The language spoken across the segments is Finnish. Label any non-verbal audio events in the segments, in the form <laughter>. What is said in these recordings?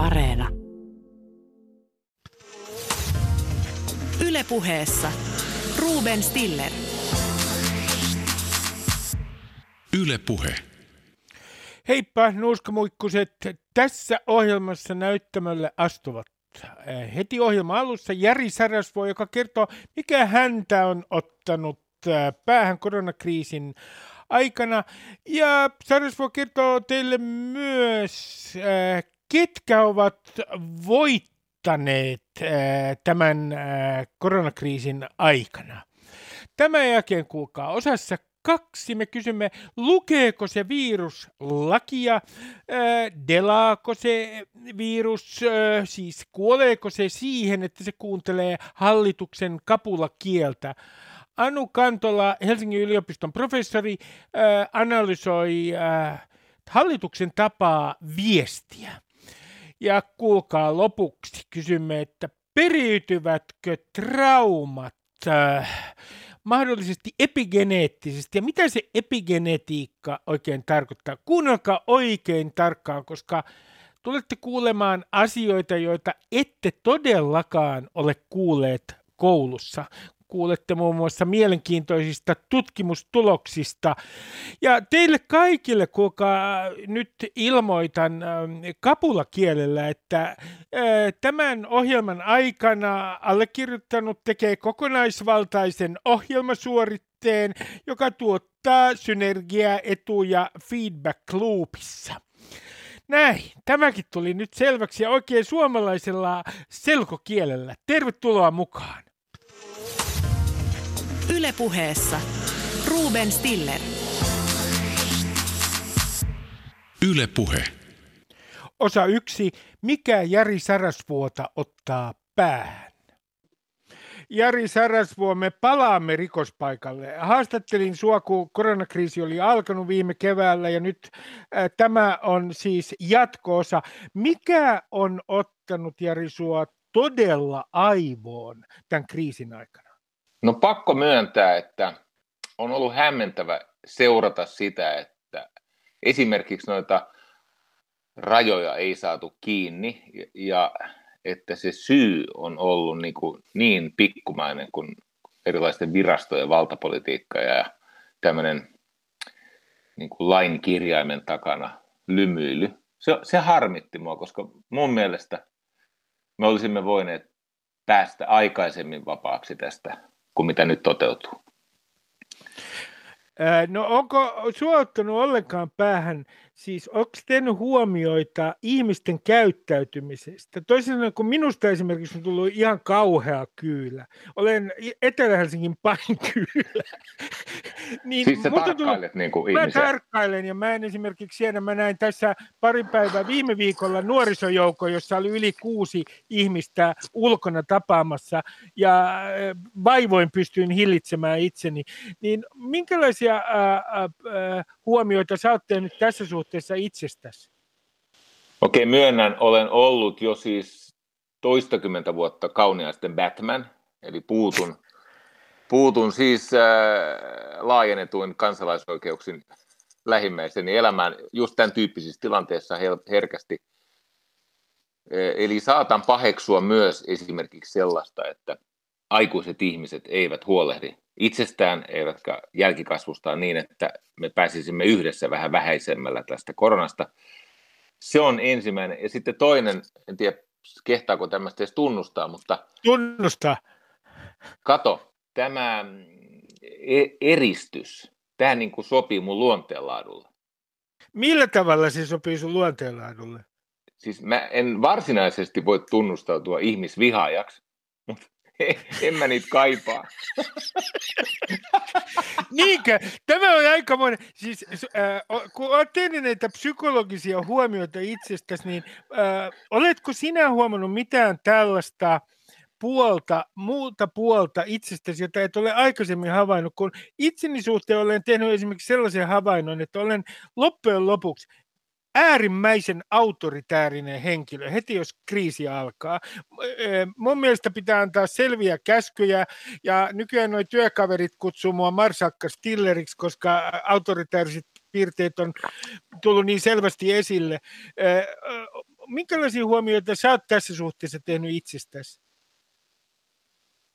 Areena. Ylepuheessa Ruben Stiller. Ylepuhe. Heippa nuuskamuikkuset. Tässä ohjelmassa näyttämölle astuvat eh, heti ohjelma alussa Jari Sarasvo, joka kertoo, mikä häntä on ottanut eh, päähän koronakriisin aikana. Ja Sarasvo kertoo teille myös, äh, ketkä ovat voittaneet äh, tämän äh, koronakriisin aikana. Tämän jälkeen kuulkaa osassa kaksi. Me kysymme, lukeeko se virus lakia, delaako se virus, siis kuoleeko se siihen, että se kuuntelee hallituksen kapulakieltä. Anu Kantola, Helsingin yliopiston professori, äh, analysoi äh, hallituksen tapaa viestiä. Ja kuulkaa lopuksi, kysymme, että periytyvätkö traumat äh, mahdollisesti epigeneettisesti. Ja mitä se epigenetiikka oikein tarkoittaa? Kuunnelkaa oikein tarkkaan, koska tulette kuulemaan asioita, joita ette todellakaan ole kuulleet koulussa kuulette muun muassa mielenkiintoisista tutkimustuloksista. Ja teille kaikille, kuka nyt ilmoitan ähm, kapulakielellä, että äh, tämän ohjelman aikana allekirjoittanut tekee kokonaisvaltaisen ohjelmasuoritteen, joka tuottaa synergiaetuja feedback loopissa. Näin, tämäkin tuli nyt selväksi ja oikein suomalaisella selkokielellä. Tervetuloa mukaan. Ylepuheessa Ruben Stiller. Ylepuhe. Osa yksi. Mikä Jari Sarasvuota ottaa päähän? Jari Sarasvuo, me palaamme rikospaikalle. Haastattelin sua, kun koronakriisi oli alkanut viime keväällä ja nyt äh, tämä on siis jatkoosa. Mikä on ottanut Jari sua todella aivoon tämän kriisin aikana? No pakko myöntää, että on ollut hämmentävä seurata sitä, että esimerkiksi noita rajoja ei saatu kiinni ja että se syy on ollut niin, kuin niin pikkumainen kuin erilaisten virastojen valtapolitiikka ja tämmöinen niin kuin lain kirjaimen takana lymyily. Se, se harmitti mua, koska mun mielestä me olisimme voineet päästä aikaisemmin vapaaksi tästä kuin mitä nyt toteutuu. No onko suottanut ollenkaan päähän, siis onko tehnyt huomioita ihmisten käyttäytymisestä? Toisin sanoen, kun minusta esimerkiksi on tullut ihan kauhea kyylä. Olen Etelä-Helsingin painkyylä. Niin siis sä tarkkailet niin kuin Mä tarkkailen ja mä en esimerkiksi siellä, mä näin tässä pari päivää viime viikolla nuorisojoukko, jossa oli yli kuusi ihmistä ulkona tapaamassa ja vaivoin pystyin hillitsemään itseni. Niin minkälaisia ää, ää, huomioita sä oot tehnyt tässä suhteessa itsestäsi? Okei, myönnän, olen ollut jo siis toistakymmentä vuotta kauniaisten Batman, eli puutun, puutun siis ää, laajennetuin kansalaisoikeuksin lähimmäiseni elämään just tämän tyyppisissä tilanteissa herkästi. Eli saatan paheksua myös esimerkiksi sellaista, että aikuiset ihmiset eivät huolehdi itsestään eivätkä jälkikasvustaan niin, että me pääsisimme yhdessä vähän vähäisemmällä tästä koronasta. Se on ensimmäinen. Ja sitten toinen, en tiedä kehtaako tämmöistä edes tunnustaa, mutta... Tunnustaa. Kato, tämä e- eristys, tämä niin kuin sopii mun luonteenlaadulle. Millä tavalla se sopii sun luonteenlaadulle? Siis mä en varsinaisesti voi tunnustautua ihmisvihaajaksi, mutta en mä niitä kaipaa. <laughs> Niinkö? Tämä on aikamoinen. Siis, äh, kun olet tehnyt näitä psykologisia huomioita itsestäsi, niin äh, oletko sinä huomannut mitään tällaista puolta, muuta puolta itsestäsi, jota et ole aikaisemmin havainnut, kun itseni suhteen olen tehnyt esimerkiksi sellaisen havainnon, että olen loppujen lopuksi äärimmäisen autoritäärinen henkilö heti, jos kriisi alkaa. Mun mielestä pitää antaa selviä käskyjä, ja nykyään nuo työkaverit kutsuu mua Marsakka Stilleriksi, koska autoritääriset piirteet on tullut niin selvästi esille. minkälaisia huomioita sä oot tässä suhteessa tehnyt itsestäsi?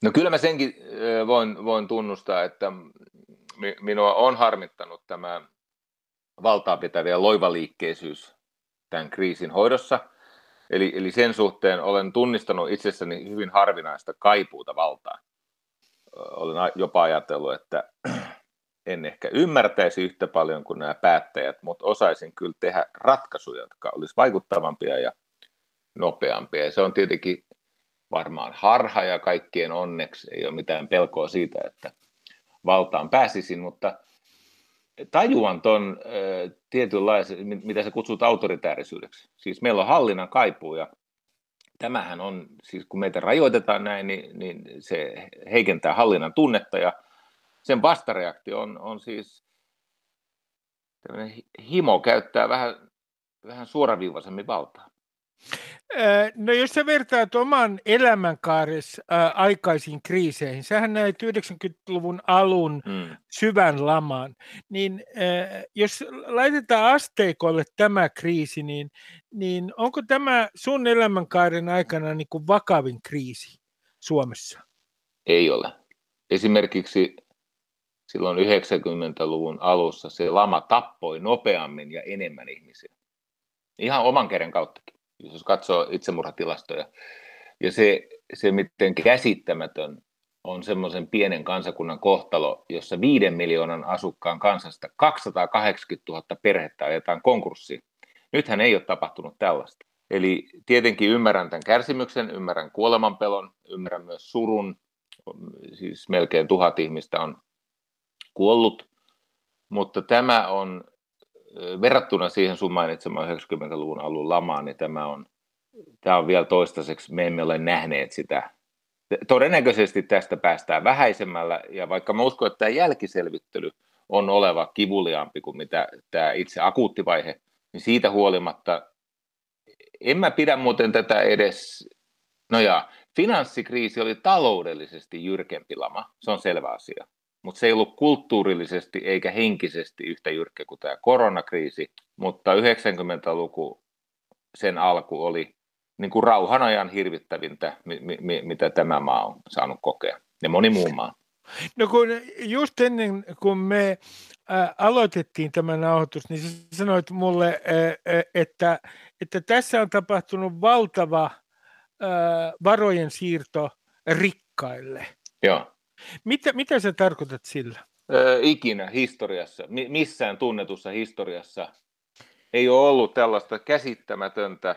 No kyllä mä senkin voin, voin tunnustaa, että minua on harmittanut tämä valtaa pitäviä loivaliikkeisyys tämän kriisin hoidossa. Eli, eli sen suhteen olen tunnistanut itsessäni hyvin harvinaista kaipuuta valtaa. Olen jopa ajatellut, että <clears throat> en ehkä ymmärtäisi yhtä paljon kuin nämä päättäjät, mutta osaisin kyllä tehdä ratkaisuja, jotka olisivat vaikuttavampia ja nopeampia. Ja se on tietenkin varmaan harha ja kaikkien onneksi ei ole mitään pelkoa siitä, että valtaan pääsisin, mutta tajuan tuon tietynlaisen, mitä sä kutsut autoritäärisyydeksi. Siis meillä on hallinnan kaipuu ja tämähän on, siis kun meitä rajoitetaan näin, niin, niin se heikentää hallinnan tunnetta ja sen vastareaktio on, on siis himo käyttää vähän, vähän suoraviivaisemmin valtaa. No jos sä vertaat oman elämänkaares äh, aikaisiin kriiseihin, sähän näit 90-luvun alun mm. syvän laman, niin äh, jos laitetaan asteikolle tämä kriisi, niin, niin onko tämä sun elämänkaaren aikana niin kuin vakavin kriisi Suomessa? Ei ole. Esimerkiksi silloin 90-luvun alussa se lama tappoi nopeammin ja enemmän ihmisiä. Ihan oman keren kauttakin jos katsoo itsemurhatilastoja. Ja se, se miten käsittämätön on semmoisen pienen kansakunnan kohtalo, jossa viiden miljoonan asukkaan kansasta 280 000 perhettä ajetaan konkurssiin. Nythän ei ole tapahtunut tällaista. Eli tietenkin ymmärrän tämän kärsimyksen, ymmärrän kuolemanpelon, ymmärrän myös surun, siis melkein tuhat ihmistä on kuollut, mutta tämä on verrattuna siihen sun mainitsemaan 90-luvun alun lamaan, niin tämä on, tämä on vielä toistaiseksi, me emme ole nähneet sitä. Todennäköisesti tästä päästään vähäisemmällä, ja vaikka mä uskon, että tämä jälkiselvittely on oleva kivuliaampi kuin mitä tämä itse akuuttivaihe, niin siitä huolimatta en mä pidä muuten tätä edes, no ja, finanssikriisi oli taloudellisesti jyrkempi lama, se on selvä asia mutta se ei ollut kulttuurillisesti eikä henkisesti yhtä jyrkkä kuin tämä koronakriisi, mutta 90-luku sen alku oli niin kuin rauhan ajan hirvittävintä, mi- mi- mitä tämä maa on saanut kokea, ja moni muu maa. No kun just ennen kuin me ä, aloitettiin tämä nauhoitus, niin sä sanoit mulle, ä, että, että tässä on tapahtunut valtava varojen siirto rikkaille. Joo. Mitä, mitä sä tarkoitat sillä? Ö, ikinä historiassa, missään tunnetussa historiassa ei ole ollut tällaista käsittämätöntä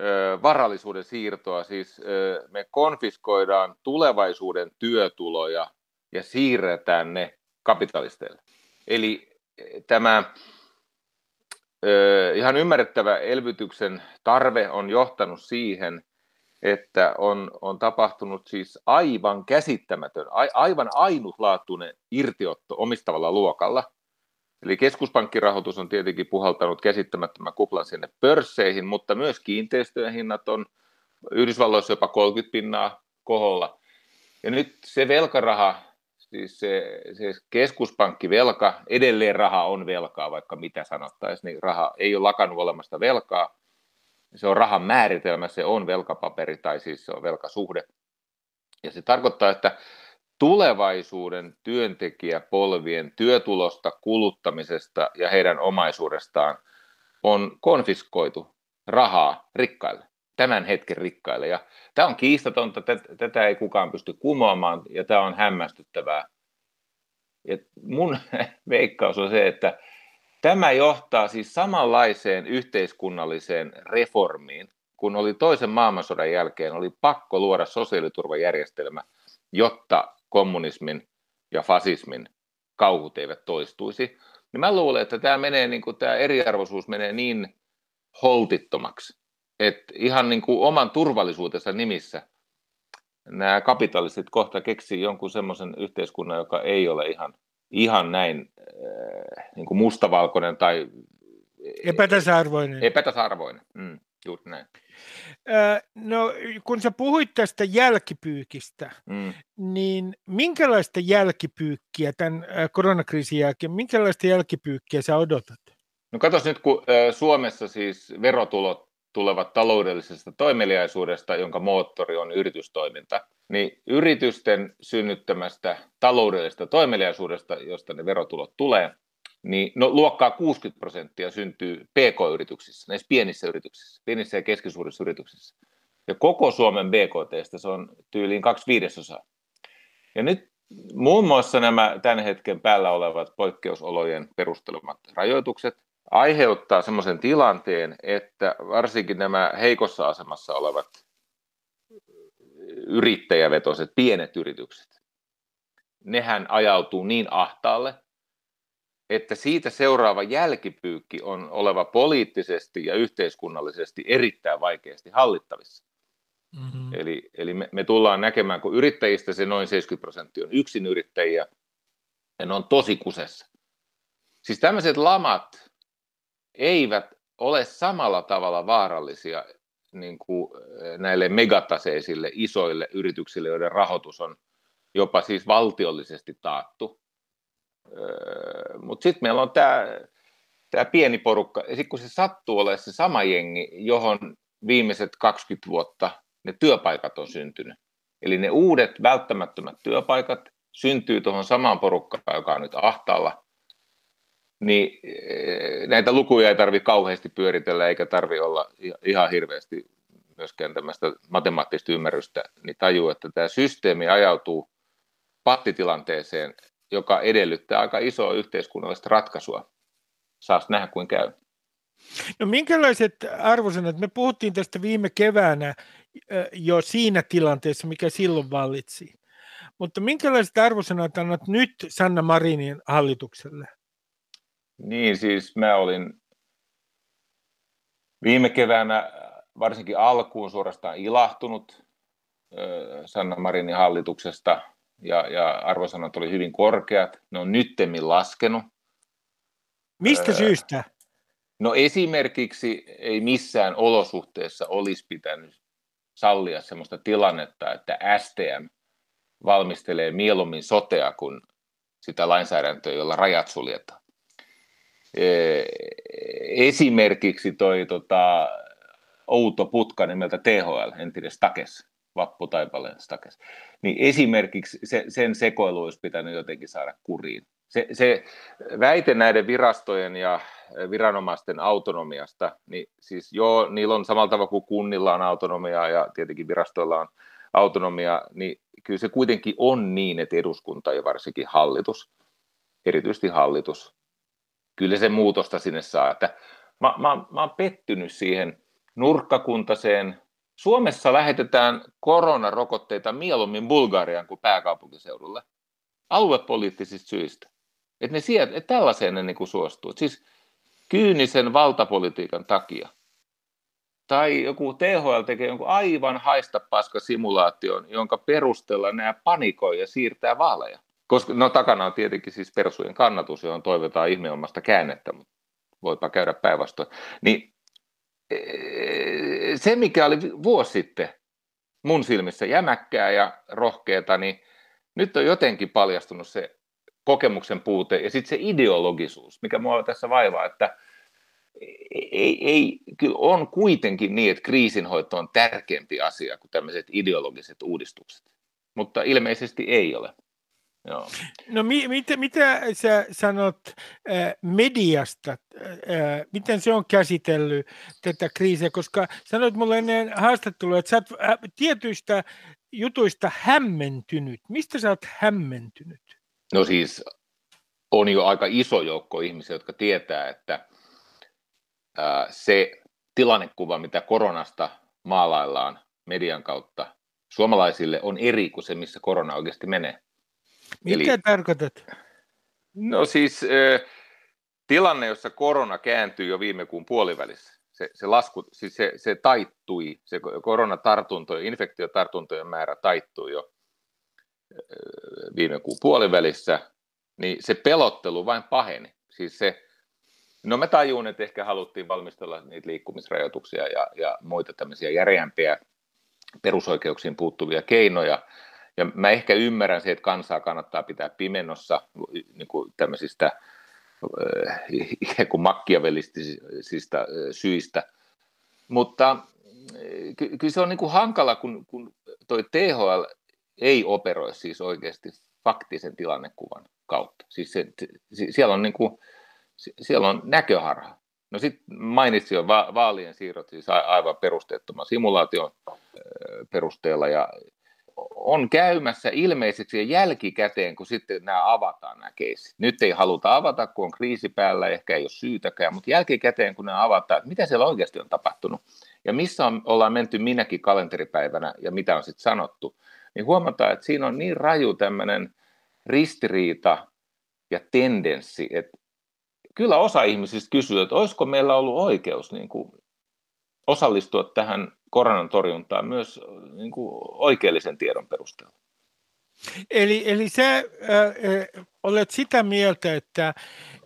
ö, varallisuuden siirtoa. Siis ö, me konfiskoidaan tulevaisuuden työtuloja ja siirretään ne kapitalisteille. Eli tämä ö, ihan ymmärrettävä elvytyksen tarve on johtanut siihen, että on, on tapahtunut siis aivan käsittämätön, a, aivan ainutlaatuinen irtiotto omistavalla luokalla. Eli keskuspankkirahoitus on tietenkin puhaltanut käsittämättömän kuplan sinne pörsseihin, mutta myös kiinteistöjen hinnat on Yhdysvalloissa jopa 30 pinnaa koholla. Ja nyt se velkaraha, siis se, se keskuspankkivelka, edelleen raha on velkaa, vaikka mitä sanottaisiin, niin raha ei ole lakannut olemasta velkaa, se on rahan määritelmä, se on velkapaperi tai siis se on velkasuhde. Ja se tarkoittaa, että tulevaisuuden työntekijäpolvien työtulosta, kuluttamisesta ja heidän omaisuudestaan on konfiskoitu rahaa rikkaille, tämän hetken rikkaille. Ja tämä on kiistatonta, tätä ei kukaan pysty kumoamaan ja tämä on hämmästyttävää. Ja mun <laughs> veikkaus on se, että Tämä johtaa siis samanlaiseen yhteiskunnalliseen reformiin, kun oli toisen maailmansodan jälkeen, oli pakko luoda sosiaaliturvajärjestelmä, jotta kommunismin ja fasismin kauhut eivät toistuisi. Niin mä luulen, että tämä, menee, niin kuin, tämä eriarvoisuus menee niin holtittomaksi, että ihan niin kuin oman turvallisuutensa nimissä nämä kapitalistit kohta keksii jonkun semmoisen yhteiskunnan, joka ei ole ihan ihan näin äh, niin kuin mustavalkoinen tai epätasa-arvoinen. Epätasa-arvoinen, mm, juuri näin. Äh, no, kun sä puhuit tästä jälkipyykistä, mm. niin minkälaista jälkipyykkiä tämän äh, koronakriisin jälkeen, minkälaista jälkipyykkiä sä odotat? No katsos nyt, kun Suomessa siis verotulot tulevat taloudellisesta toimeliaisuudesta, jonka moottori on yritystoiminta, niin yritysten synnyttämästä taloudellisesta toimeliaisuudesta, josta ne verotulot tulee, niin no, luokkaa 60 prosenttia syntyy PK-yrityksissä, näissä pienissä yrityksissä, pienissä ja keskisuurissa yrityksissä. Ja koko Suomen BKTstä se on tyyliin kaksi viidesosaa. Ja nyt muun muassa nämä tämän hetken päällä olevat poikkeusolojen perustelemat rajoitukset aiheuttaa sellaisen tilanteen, että varsinkin nämä heikossa asemassa olevat yrittäjävetoiset pienet yritykset, nehän ajautuu niin ahtaalle, että siitä seuraava jälkipyykki on oleva poliittisesti ja yhteiskunnallisesti erittäin vaikeasti hallittavissa. Mm-hmm. Eli, eli me, me tullaan näkemään, kun yrittäjistä se noin 70 prosenttia on yksin yrittäjiä, ja ne on tosi kusessa. Siis tämmöiset lamat eivät ole samalla tavalla vaarallisia niin kuin eh, näille megataseisille isoille yrityksille, joiden rahoitus on jopa siis valtiollisesti taattu. Öö, Mutta sitten meillä on tämä tämä pieni porukka, ja sitten kun se sattuu olemaan se sama jengi, johon viimeiset 20 vuotta ne työpaikat on syntynyt. Eli ne uudet välttämättömät työpaikat syntyy tuohon samaan porukkaan, joka on nyt ahtaalla, niin eh, näitä lukuja ei tarvitse kauheasti pyöritellä, eikä tarvitse olla ihan hirveästi myöskään tämmöistä matemaattista ymmärrystä, niin tajuu, että tämä systeemi ajautuu pattitilanteeseen, joka edellyttää aika isoa yhteiskunnallista ratkaisua. Saas nähdä, kuin käy. No minkälaiset arvosanat, me puhuttiin tästä viime keväänä jo siinä tilanteessa, mikä silloin vallitsi. Mutta minkälaiset arvosanat annat nyt Sanna Marinin hallitukselle? Niin, siis mä olin viime keväänä varsinkin alkuun suorastaan ilahtunut Sanna Marinin hallituksesta ja, ja arvosanat oli hyvin korkeat. Ne on nyttemmin laskenut. Mistä syystä? No esimerkiksi ei missään olosuhteessa olisi pitänyt sallia sellaista tilannetta, että STM valmistelee mieluummin sotea kuin sitä lainsäädäntöä, jolla rajat suljetaan. E, esimerkiksi toi tota, outo putka nimeltä THL, entinen Stakes, Vappu Taipaleen Stakes, niin esimerkiksi se, sen sekoilu olisi pitänyt jotenkin saada kuriin. Se, se väite näiden virastojen ja viranomaisten autonomiasta, niin siis joo, niillä on samalla tavalla kuin kunnilla on autonomiaa ja tietenkin virastoilla on autonomia, niin kyllä se kuitenkin on niin, että eduskunta ja varsinkin hallitus, erityisesti hallitus, kyllä se muutosta sinne saa. Että mä, mä, mä oon pettynyt siihen nurkkakuntaseen. Suomessa lähetetään koronarokotteita mieluummin Bulgariaan kuin pääkaupunkiseudulle aluepoliittisista syistä. Että ne sieltä, että tällaiseen ne niin suostuu. Siis kyynisen valtapolitiikan takia. Tai joku THL tekee jonkun aivan haista paska simulaation, jonka perusteella nämä panikoi ja siirtää vaaleja. Koska no takana on tietenkin siis persujen kannatus, johon toivotaan ihmeelmasta käännettä, mutta voipa käydä päinvastoin. Niin e, se, mikä oli vuosi sitten mun silmissä jämäkkää ja rohkeata, niin nyt on jotenkin paljastunut se kokemuksen puute ja sitten se ideologisuus, mikä mua tässä vaivaa, että ei, ei, kyllä on kuitenkin niin, että kriisinhoito on tärkeämpi asia kuin tämmöiset ideologiset uudistukset, mutta ilmeisesti ei ole. Joo. No mi, mitä, mitä sä sanot äh, mediasta, äh, miten se on käsitellyt tätä kriisiä, koska sanoit mulle ennen haastattelua, että sä oot äh, tietyistä jutuista hämmentynyt. Mistä sä oot hämmentynyt? No siis on jo aika iso joukko ihmisiä, jotka tietää, että ää, se tilannekuva, mitä koronasta maalaillaan median kautta suomalaisille, on eri kuin se, missä korona oikeasti menee. Mitä Eli, tarkoitat? No siis tilanne, jossa korona kääntyy jo viime kuun puolivälissä. Se, se, lasku, siis se, se taittui, se koronatartuntojen, infektiotartuntojen määrä taittui jo viime kuun puolivälissä, niin se pelottelu vain paheni. Siis se, no mä tajuun, että ehkä haluttiin valmistella niitä liikkumisrajoituksia ja, ja muita tämmöisiä järeämpiä perusoikeuksiin puuttuvia keinoja, ja mä ehkä ymmärrän se, että kansaa kannattaa pitää pimennossa niin kuin tämmöisistä äh, kuin makkiavelistisista äh, syistä, Mutta ky- kyllä se on niin kuin hankala, kun, kun toi THL ei operoi siis oikeasti faktisen tilannekuvan kautta. Siis se, siellä, on niin kuin, siellä on näköharha. No sitten mainitsin jo va- vaalien siirrot siis aivan perusteettoman simulaation perusteella ja on käymässä ilmeiseksi ja jälkikäteen, kun sitten nämä avataan nämä keissit. Nyt ei haluta avata, kun on kriisi päällä, ehkä ei ole syytäkään, mutta jälkikäteen, kun nämä avataan, että mitä siellä oikeasti on tapahtunut ja missä on, ollaan menty minäkin kalenteripäivänä ja mitä on sitten sanottu, niin huomataan, että siinä on niin raju tämmöinen ristiriita ja tendenssi, että kyllä osa ihmisistä kysyy, että olisiko meillä ollut oikeus niin kuin osallistua tähän koronan torjuntaan myös niin kuin oikeellisen tiedon perusteella. Eli, eli sä äh, olet sitä mieltä, että,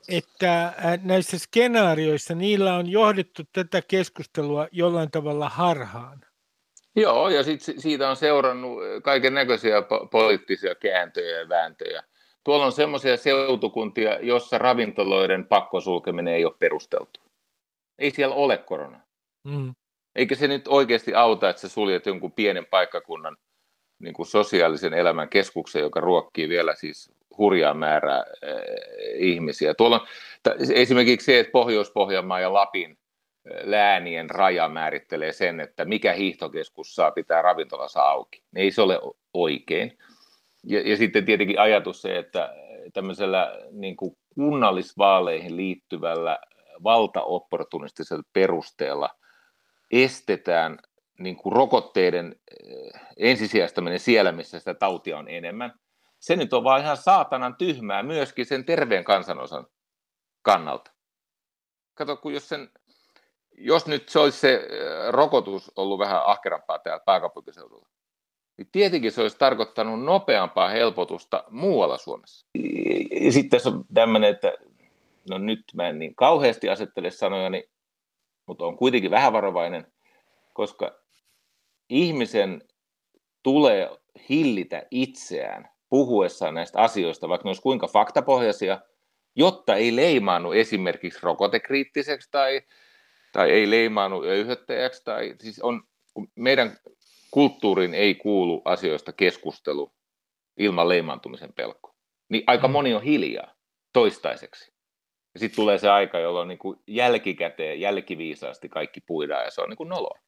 että näissä skenaarioissa niillä on johdettu tätä keskustelua jollain tavalla harhaan? Joo, ja sit siitä on seurannut kaiken näköisiä po- poliittisia kääntöjä ja vääntöjä. Tuolla on semmoisia seutukuntia, jossa ravintoloiden pakkosulkeminen ei ole perusteltu. Ei siellä ole korona. Mm. Eikä se nyt oikeasti auta, että sä suljet jonkun pienen paikkakunnan niin kuin sosiaalisen elämän keskuksen, joka ruokkii vielä siis hurjaa määrää äh, ihmisiä. Tuolla on t- esimerkiksi se, että Pohjois-Pohjanmaa ja Lapin läänien raja määrittelee sen, että mikä hiihtokeskus saa pitää ravintolansa auki. Ei se ole oikein. Ja, ja sitten tietenkin ajatus se, että tämmöisellä niin kuin kunnallisvaaleihin liittyvällä valtaopportunistisella perusteella estetään niin kuin rokotteiden eh, ensisijaistaminen siellä, missä sitä tautia on enemmän. Se nyt on vaan ihan saatanan tyhmää myöskin sen terveen kansanosan kannalta. Kato, kun jos, sen, jos nyt se olisi se eh, rokotus ollut vähän ahkerampaa täällä pääkaupunkiseudulla, niin tietenkin se olisi tarkoittanut nopeampaa helpotusta muualla Suomessa. Ja sitten tässä on tämmöinen, että no nyt mä en niin kauheasti asettele sanojani, mutta on kuitenkin vähän varovainen, koska ihmisen tulee hillitä itseään puhuessaan näistä asioista, vaikka ne olisi kuinka faktapohjaisia, jotta ei leimaannu esimerkiksi rokotekriittiseksi tai, tai ei leimaannu öyhöttäjäksi. Tai, siis on, meidän kulttuuriin ei kuulu asioista keskustelu ilman leimaantumisen pelkoa. Niin aika mm. moni on hiljaa toistaiseksi. Ja sitten tulee se aika, jolloin niin kuin jälkikäteen, jälkiviisaasti kaikki puidaan ja se on niin kuin noloa.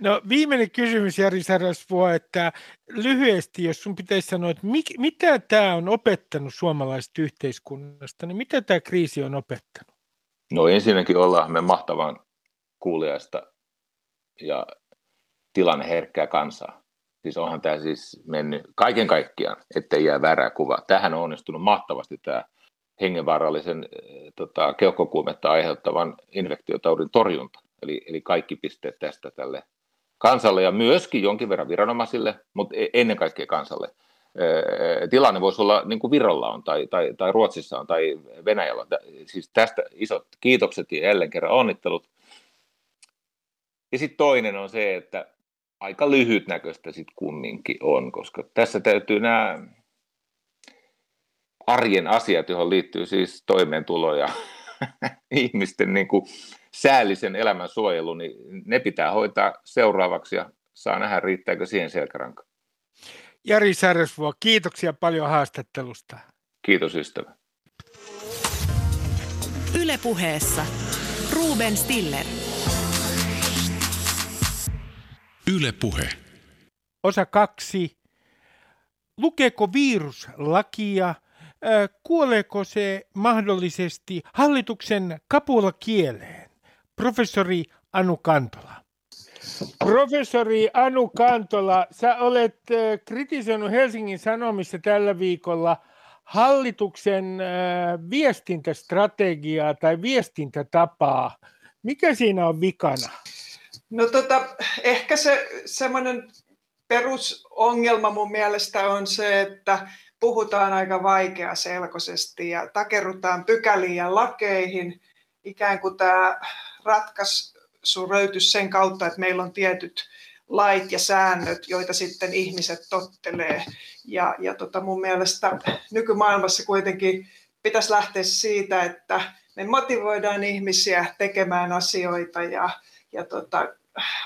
No viimeinen kysymys Jari Sarasvuo, että lyhyesti, jos sun pitäisi sanoa, että mik, mitä tämä on opettanut suomalaisesta yhteiskunnasta, niin mitä tämä kriisi on opettanut? No ensinnäkin ollaan me mahtavan kuuliaista ja tilanne herkkää kansaa. Siis onhan tämä siis mennyt kaiken kaikkiaan, ettei jää väärää kuva. Tähän on onnistunut mahtavasti tämä hengenvaarallisen eh, tota, keuhkokuumetta aiheuttavan infektiotaudin torjunta. Eli, eli kaikki pisteet tästä tälle kansalle ja myöskin jonkin verran viranomaisille, mutta e, ennen kaikkea kansalle. Eh, tilanne voisi olla niin kuin Virolla on tai, tai, tai Ruotsissa on tai Venäjällä. Siis tästä isot kiitokset ja jälleen kerran onnittelut. Ja sitten toinen on se, että aika lyhytnäköistä sitten kumminkin on, koska tässä täytyy nämä arjen asiat, johon liittyy siis toimeentulo ja <laughs> ihmisten niin kuin säällisen elämän suojelu, niin ne pitää hoitaa seuraavaksi ja saa nähdä, riittääkö siihen selkäranka. Jari Särjesvuo, kiitoksia paljon haastattelusta. Kiitos ystävä. Ylepuheessa Ruben Stiller. Yle Puhe. Osa kaksi. Lukeeko virus lakia? Kuoleeko se mahdollisesti hallituksen kapula kieleen? Professori Anu Kantola. Professori Anu Kantola, sä olet kritisoinut Helsingin Sanomissa tällä viikolla hallituksen viestintästrategiaa tai viestintätapaa. Mikä siinä on vikana? No tota, ehkä se semmoinen perusongelma mun mielestä on se, että puhutaan aika vaikeaselkoisesti ja takerrutaan pykäliin ja lakeihin. Ikään kuin tämä ratkaisu löytyisi sen kautta, että meillä on tietyt lait ja säännöt, joita sitten ihmiset tottelee. Ja, ja tota mun mielestä nykymaailmassa kuitenkin pitäisi lähteä siitä, että me motivoidaan ihmisiä tekemään asioita ja, ja tota,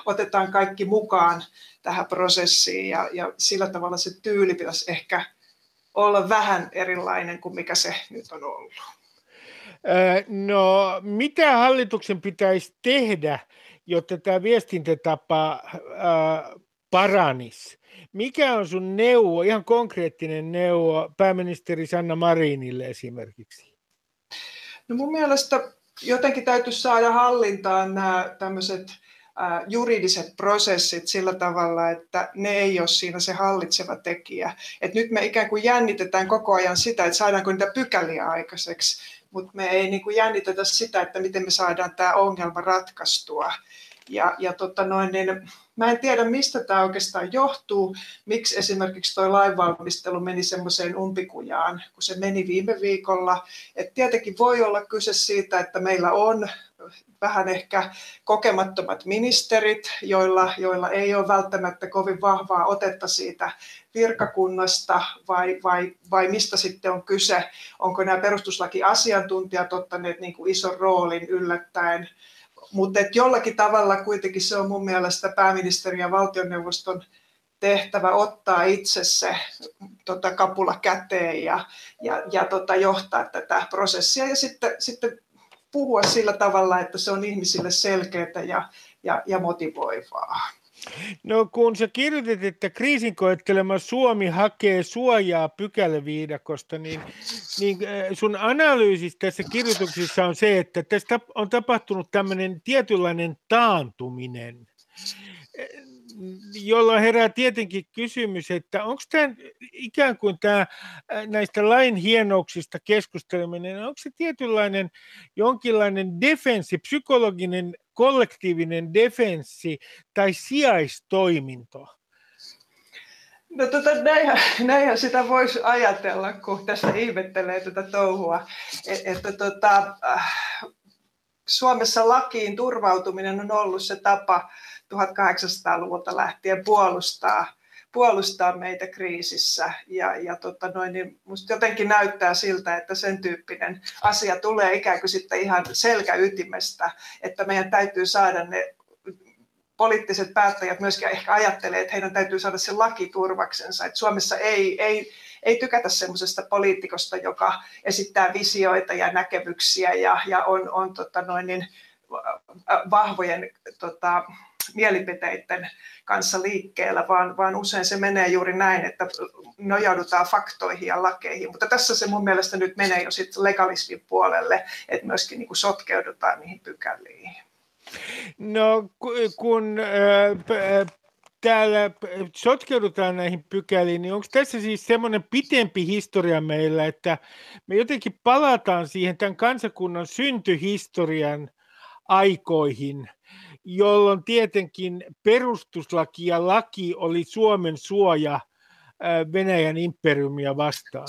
otetaan kaikki mukaan tähän prosessiin ja, ja sillä tavalla se tyyli pitäisi ehkä olla vähän erilainen kuin mikä se nyt on ollut. No, mitä hallituksen pitäisi tehdä, jotta tämä viestintätapa paranisi? Mikä on sun neuvo, ihan konkreettinen neuvo pääministeri Sanna Marinille esimerkiksi? No mun mielestä jotenkin täytyisi saada hallintaan nämä tämmöiset juridiset prosessit sillä tavalla, että ne ei ole siinä se hallitseva tekijä. Et nyt me ikään kuin jännitetään koko ajan sitä, että saadaanko niitä pykäliä aikaiseksi, mutta me ei niin kuin jännitetä sitä, että miten me saadaan tämä ongelma ratkaistua. Ja, ja tota noin, niin mä en tiedä, mistä tämä oikeastaan johtuu, miksi esimerkiksi tuo lainvalmistelu meni semmoiseen umpikujaan, kun se meni viime viikolla. Et tietenkin voi olla kyse siitä, että meillä on vähän ehkä kokemattomat ministerit, joilla, joilla ei ole välttämättä kovin vahvaa otetta siitä virkakunnasta, vai, vai, vai mistä sitten on kyse? Onko nämä perustuslakiasiantuntijat ottaneet niin kuin ison roolin yllättäen? Mutta jollakin tavalla kuitenkin se on mun mielestä pääministerin ja valtioneuvoston tehtävä ottaa itse se tota, kapula käteen ja, ja, ja tota, johtaa tätä prosessia ja sitten, sitten puhua sillä tavalla, että se on ihmisille selkeää ja, ja, ja motivoivaa. No kun sä kirjoitit, että kriisin koettelema Suomi hakee suojaa pykäläviidakosta, niin, niin äh, sun analyysis tässä kirjoituksessa on se, että tästä on tapahtunut tämmöinen tietynlainen taantuminen jolloin herää tietenkin kysymys, että onko tämä ikään kuin tämä näistä lain hienouksista keskusteleminen, onko se tietynlainen jonkinlainen defenssi, psykologinen kollektiivinen defenssi tai sijaistoiminto? No tota, näinhän, näinhän sitä voisi ajatella, kun tässä ihmettelee tätä touhua, että, että tota, äh, Suomessa lakiin turvautuminen on ollut se tapa 1800-luvulta lähtien puolustaa, puolustaa meitä kriisissä. Ja, ja tota noin, niin musta jotenkin näyttää siltä, että sen tyyppinen asia tulee ikään kuin sitten ihan selkäytimestä, että meidän täytyy saada ne poliittiset päättäjät myöskin ehkä ajattelee, että heidän täytyy saada se laki turvaksensa. Että Suomessa ei, ei, ei tykätä semmoisesta poliitikosta, joka esittää visioita ja näkemyksiä ja, ja on, on tota noin niin, vahvojen tota, mielipiteiden kanssa liikkeellä, vaan, vaan usein se menee juuri näin, että nojaudutaan faktoihin ja lakeihin. Mutta tässä se mun mielestä nyt menee jo sitten legalismin puolelle, että myöskin niin kuin sotkeudutaan niihin pykäliin. No kun äh, täällä sotkeudutaan näihin pykäliin, niin onko tässä siis semmoinen pitempi historia meillä, että me jotenkin palataan siihen tämän kansakunnan syntyhistorian aikoihin, jolloin tietenkin perustuslaki ja laki oli Suomen suoja Venäjän imperiumia vastaan.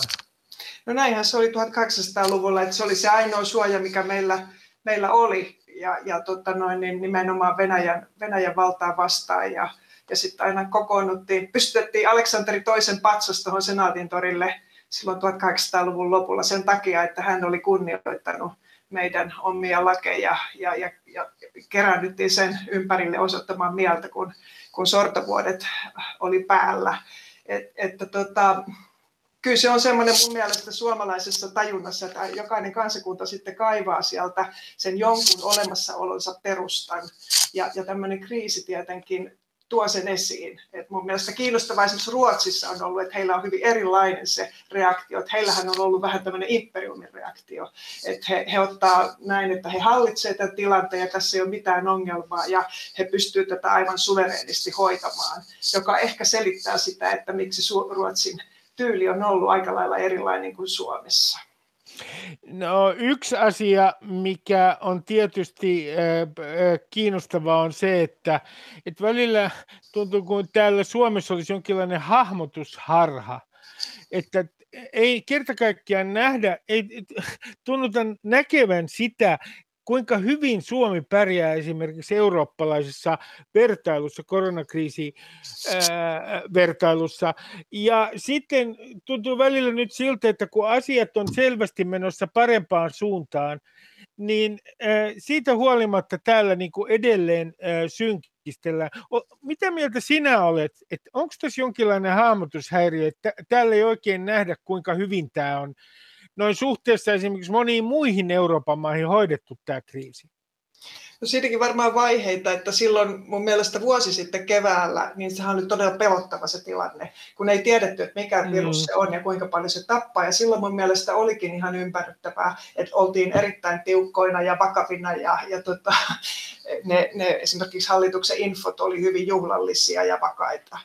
No näinhän se oli 1800-luvulla, että se oli se ainoa suoja, mikä meillä, meillä oli, ja, ja tota noin, niin nimenomaan Venäjän, Venäjän valtaa vastaan. Ja, ja sitten aina kokoonnuttiin, pystytettiin Aleksanteri toisen patsas tuohon Senaatin torille silloin 1800-luvun lopulla sen takia, että hän oli kunnioittanut meidän omia lakeja ja, ja, ja keräännyttiin sen ympärille osoittamaan mieltä, kun, kun sortovuodet oli päällä. Et, että tota, kyllä se on semmoinen mun mielestä suomalaisessa tajunnassa, että jokainen kansakunta sitten kaivaa sieltä sen jonkun olemassaolonsa perustan. Ja, ja tämmöinen kriisi tietenkin tuo sen esiin. Et mun mielestä kiinnostavaa esimerkiksi Ruotsissa on ollut, että heillä on hyvin erilainen se reaktio. Että heillähän on ollut vähän tämmöinen imperiumin reaktio. Että he, he ottaa näin, että he hallitsevat tätä tilanteen ja tässä ei ole mitään ongelmaa ja he pystyvät tätä aivan suvereenisti hoitamaan, joka ehkä selittää sitä, että miksi Ruotsin tyyli on ollut aika lailla erilainen kuin Suomessa. No, yksi asia, mikä on tietysti kiinnostavaa, on se, että, että välillä tuntuu kuin täällä Suomessa olisi jonkinlainen hahmotusharha, että ei kerta kaikkiaan nähdä, ei tunnuta näkevän sitä, kuinka hyvin Suomi pärjää esimerkiksi eurooppalaisessa vertailussa, koronakriisi vertailussa. Ja sitten tuntuu välillä nyt siltä, että kun asiat on selvästi menossa parempaan suuntaan, niin siitä huolimatta täällä niin kuin edelleen nyrkistellään. O, mitä mieltä sinä olet, että onko tässä jonkinlainen hahmotushäiriö, että täällä ei oikein nähdä, kuinka hyvin tämä on noin suhteessa esimerkiksi moniin muihin Euroopan maihin hoidettu tämä kriisi? No siitäkin varmaan vaiheita, että silloin mun mielestä vuosi sitten keväällä, niin sehän oli todella pelottava se tilanne, kun ei tiedetty, että mikä mm. virus se on ja kuinka paljon se tappaa. Ja silloin mun mielestä olikin ihan ympärryttävää, että oltiin erittäin tiukkoina ja vakavina ja, ja tota, <laughs> ne, ne, esimerkiksi hallituksen infot oli hyvin juhlallisia ja vakaita.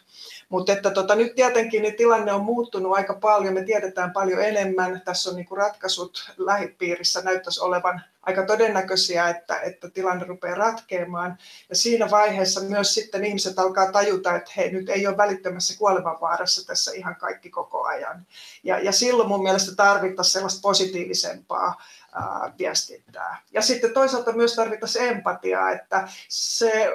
Mutta että tota, nyt tietenkin niin tilanne on muuttunut aika paljon, me tiedetään paljon enemmän, tässä on niinku ratkaisut lähipiirissä näyttäisi olevan aika todennäköisiä, että, että tilanne rupeaa ratkeamaan. Ja siinä vaiheessa myös sitten ihmiset alkaa tajuta, että he nyt ei ole välittömässä kuolemanvaarassa tässä ihan kaikki koko ajan. Ja, ja silloin mun mielestä tarvittaisiin sellaista positiivisempaa ää, viestintää. Ja sitten toisaalta myös tarvittaisiin empatiaa, että se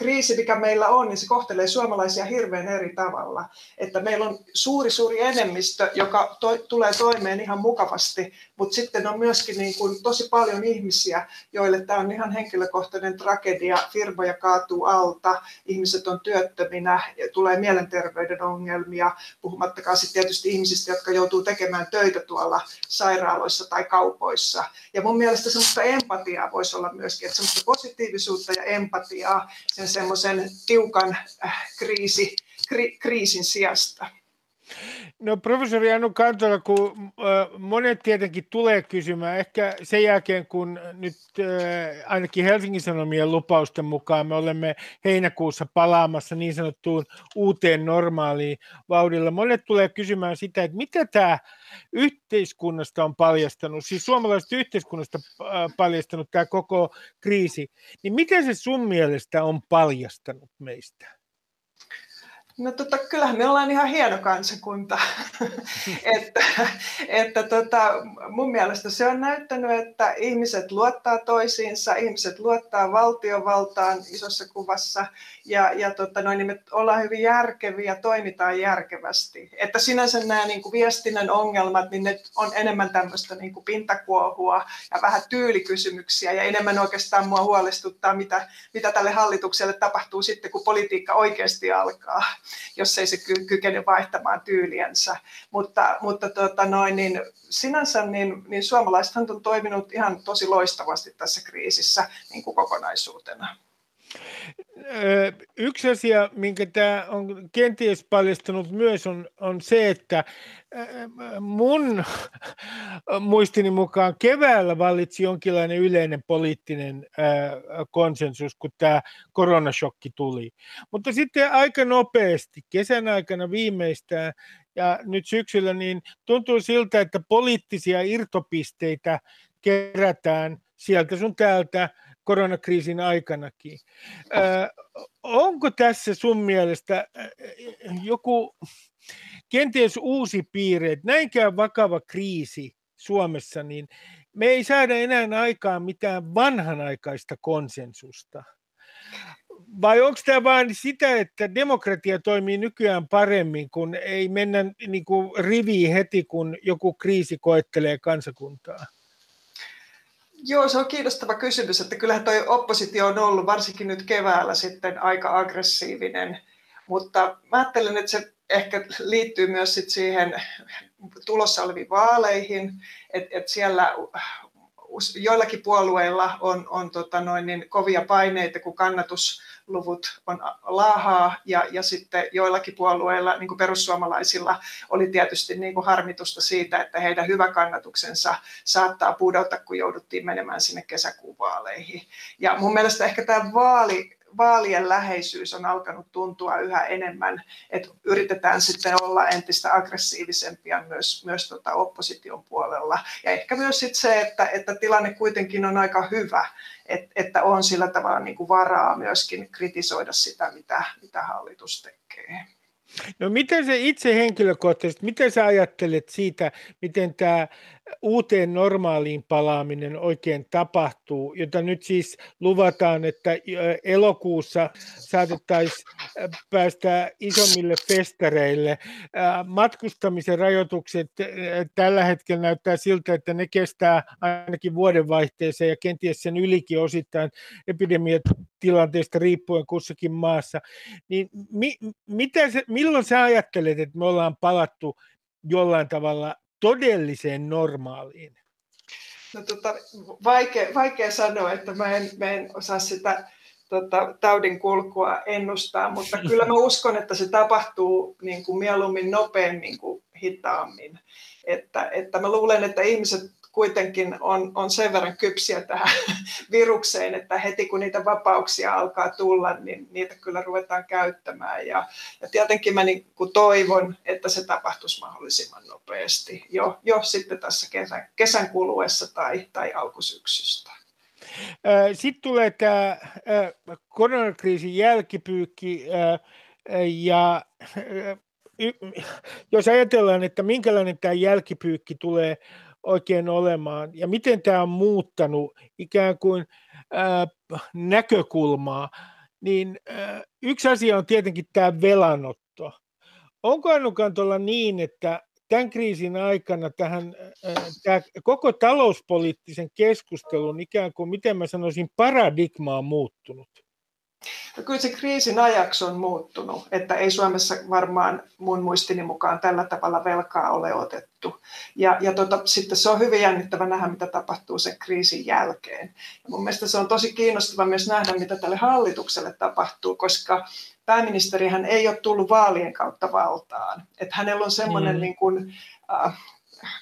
kriisi, mikä meillä on, niin se kohtelee suomalaisia hirveän eri tavalla. Että meillä on suuri, suuri enemmistö, joka to, tulee toimeen ihan mukavasti, mutta sitten on myöskin niin kuin tosi paljon ihmisiä, joille tämä on ihan henkilökohtainen tragedia. Firmoja kaatuu alta, ihmiset on työttöminä, tulee mielenterveyden ongelmia, puhumattakaan sitten tietysti ihmisistä, jotka joutuu tekemään töitä tuolla sairaaloissa tai kaupoissa. Ja mun mielestä semmoista empatiaa voisi olla myöskin, että semmoista positiivisuutta ja empatiaa sen semmoisen tiukan äh, kriisi, kri, kriisin sijasta. No professori Anu Kantola, kun monet tietenkin tulee kysymään, ehkä sen jälkeen kun nyt ainakin Helsingin Sanomien lupausten mukaan me olemme heinäkuussa palaamassa niin sanottuun uuteen normaaliin vauhdilla, monet tulee kysymään sitä, että mitä tämä yhteiskunnasta on paljastanut, siis suomalaisesta yhteiskunnasta paljastanut tämä koko kriisi, niin miten se sun mielestä on paljastanut meistä? No tota, kyllähän me ollaan ihan hieno kansakunta. <laughs> että, että tota, mun mielestä se on näyttänyt, että ihmiset luottaa toisiinsa, ihmiset luottaa valtiovaltaan isossa kuvassa ja, ja tota, noin, niin me ollaan hyvin järkeviä ja toimitaan järkevästi. Että sinänsä nämä niin kuin viestinnän ongelmat, niin ne on enemmän tämmöistä niin kuin pintakuohua ja vähän tyylikysymyksiä ja enemmän oikeastaan mua huolestuttaa, mitä, mitä tälle hallitukselle tapahtuu sitten, kun politiikka oikeasti alkaa jos ei se ky- kykene vaihtamaan tyyliensä. Mutta, mutta tota noin, niin sinänsä niin, niin suomalaisethan on toiminut ihan tosi loistavasti tässä kriisissä niin kuin kokonaisuutena. Yksi asia, minkä tämä on kenties paljastunut myös, on, on se, että mun <laughs> muistini mukaan keväällä vallitsi jonkinlainen yleinen poliittinen konsensus, kun tämä koronashokki tuli. Mutta sitten aika nopeasti, kesän aikana viimeistään ja nyt syksyllä, niin tuntuu siltä, että poliittisia irtopisteitä kerätään sieltä sun täältä koronakriisin aikanakin. onko tässä sun mielestä joku kenties uusi piirre, että näinkään vakava kriisi Suomessa, niin me ei saada enää aikaan mitään vanhanaikaista konsensusta. Vai onko tämä vain sitä, että demokratia toimii nykyään paremmin, kun ei mennä niin kuin riviin heti, kun joku kriisi koettelee kansakuntaa? Joo, se on kiinnostava kysymys, että kyllähän tuo oppositio on ollut varsinkin nyt keväällä sitten aika aggressiivinen, mutta mä ajattelen, että se ehkä liittyy myös sit siihen tulossa oleviin vaaleihin, että et siellä joillakin puolueilla on, on tota noin, niin kovia paineita, kun kannatusluvut on laahaa, ja, ja sitten joillakin puolueilla, niin kuin perussuomalaisilla, oli tietysti niin kuin harmitusta siitä, että heidän hyvä kannatuksensa saattaa pudota, kun jouduttiin menemään sinne kesäkuun vaaleihin. Ja mun mielestä ehkä tämä vaali vaalien läheisyys on alkanut tuntua yhä enemmän, että yritetään sitten olla entistä aggressiivisempia myös, myös tota opposition puolella. Ja ehkä myös sit se, että, että tilanne kuitenkin on aika hyvä, että, että on sillä tavalla niin kuin varaa myöskin kritisoida sitä, mitä, mitä hallitus tekee. No miten se itse henkilökohtaisesti, miten sä ajattelet siitä, miten tämä uuteen normaaliin palaaminen oikein tapahtuu, jota nyt siis luvataan, että elokuussa saatettaisiin päästä isommille festareille. Matkustamisen rajoitukset tällä hetkellä näyttää siltä, että ne kestää ainakin vuodenvaihteeseen ja kenties sen ylikin osittain epidemiatilanteesta riippuen kussakin maassa. Niin mi, mitä se, milloin sä ajattelet, että me ollaan palattu jollain tavalla todelliseen normaaliin? No, tota, vaikea, vaikea sanoa, että mä en, mä en osaa sitä tota, taudin kulkua ennustaa, mutta kyllä mä uskon, että se tapahtuu niin kuin mieluummin nopeammin kuin hitaammin. Että, että mä luulen, että ihmiset kuitenkin on, on sen verran kypsiä tähän <laughs> virukseen, että heti kun niitä vapauksia alkaa tulla, niin niitä kyllä ruvetaan käyttämään. Ja, ja tietenkin mä niin kuin toivon, että se tapahtuisi mahdollisimman nopeasti jo, jo sitten tässä kesän, kesän kuluessa tai, tai alkusyksystä. Sitten tulee tämä koronakriisin jälkipyykki ja jos ajatellaan, että minkälainen tämä jälkipyykki tulee oikein olemaan ja miten tämä on muuttanut ikään kuin näkökulmaa, niin yksi asia on tietenkin tämä velanotto. Onko Annukantolla niin, että tämän kriisin aikana tähän tämä koko talouspoliittisen keskustelun ikään kuin, miten mä sanoisin, paradigma on muuttunut? No kyllä se kriisin ajaksi on muuttunut, että ei Suomessa varmaan mun muistini mukaan tällä tavalla velkaa ole otettu. Ja, ja tota, sitten se on hyvin jännittävä nähdä, mitä tapahtuu sen kriisin jälkeen. Ja mun mielestä se on tosi kiinnostava myös nähdä, mitä tälle hallitukselle tapahtuu, koska pääministerihän ei ole tullut vaalien kautta valtaan. Että hänellä on semmoinen mm. niin kuin, äh,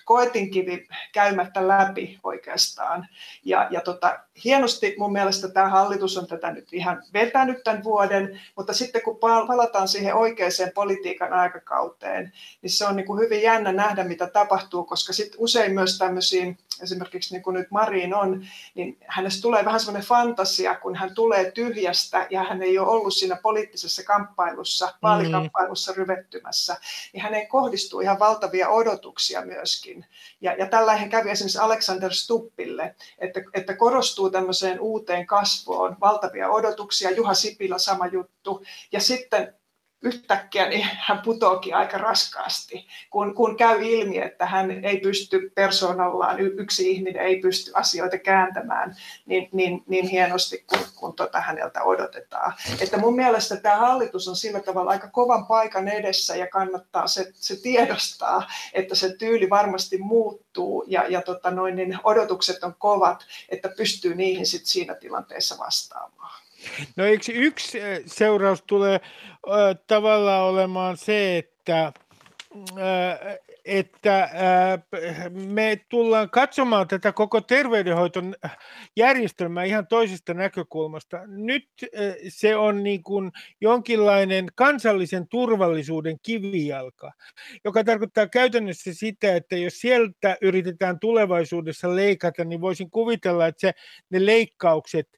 koetinkivi käymättä läpi oikeastaan. Ja, ja tota, hienosti mun mielestä tämä hallitus on tätä nyt ihan vetänyt tämän vuoden, mutta sitten kun palataan siihen oikeaan politiikan aikakauteen, niin se on niin kuin hyvin jännä nähdä, mitä tapahtuu, koska sitten usein myös tämmöisiin, esimerkiksi niin kuin nyt Marin on, niin hänestä tulee vähän semmoinen fantasia, kun hän tulee tyhjästä ja hän ei ole ollut siinä poliittisessa kamppailussa, vaalikamppailussa ryvettymässä, niin häneen kohdistuu ihan valtavia odotuksia myöskin. Ja, ja tällainen kävi esimerkiksi Alexander Stuppille, että, että korostuu tämmöiseen uuteen kasvuun, valtavia odotuksia, Juha Sipilä sama juttu, ja sitten yhtäkkiä niin hän putoakin aika raskaasti, kun, kun käy ilmi, että hän ei pysty persoonallaan, yksi ihminen ei pysty asioita kääntämään niin, niin, niin hienosti kuin, kuin tota häneltä odotetaan. Että mun mielestä tämä hallitus on sillä tavalla aika kovan paikan edessä ja kannattaa se, se tiedostaa, että se tyyli varmasti muuttuu ja, ja tota noin, niin odotukset on kovat, että pystyy niihin sit siinä tilanteessa vastaamaan. No yksi eh, seuraus tulee äh, tavallaan olemaan se, että, äh, että äh, me tullaan katsomaan tätä koko terveydenhoiton järjestelmää ihan toisesta näkökulmasta. Nyt äh, se on niin kuin jonkinlainen kansallisen turvallisuuden kivijalka, joka tarkoittaa käytännössä sitä, että jos sieltä yritetään tulevaisuudessa leikata, niin voisin kuvitella, että se, ne leikkaukset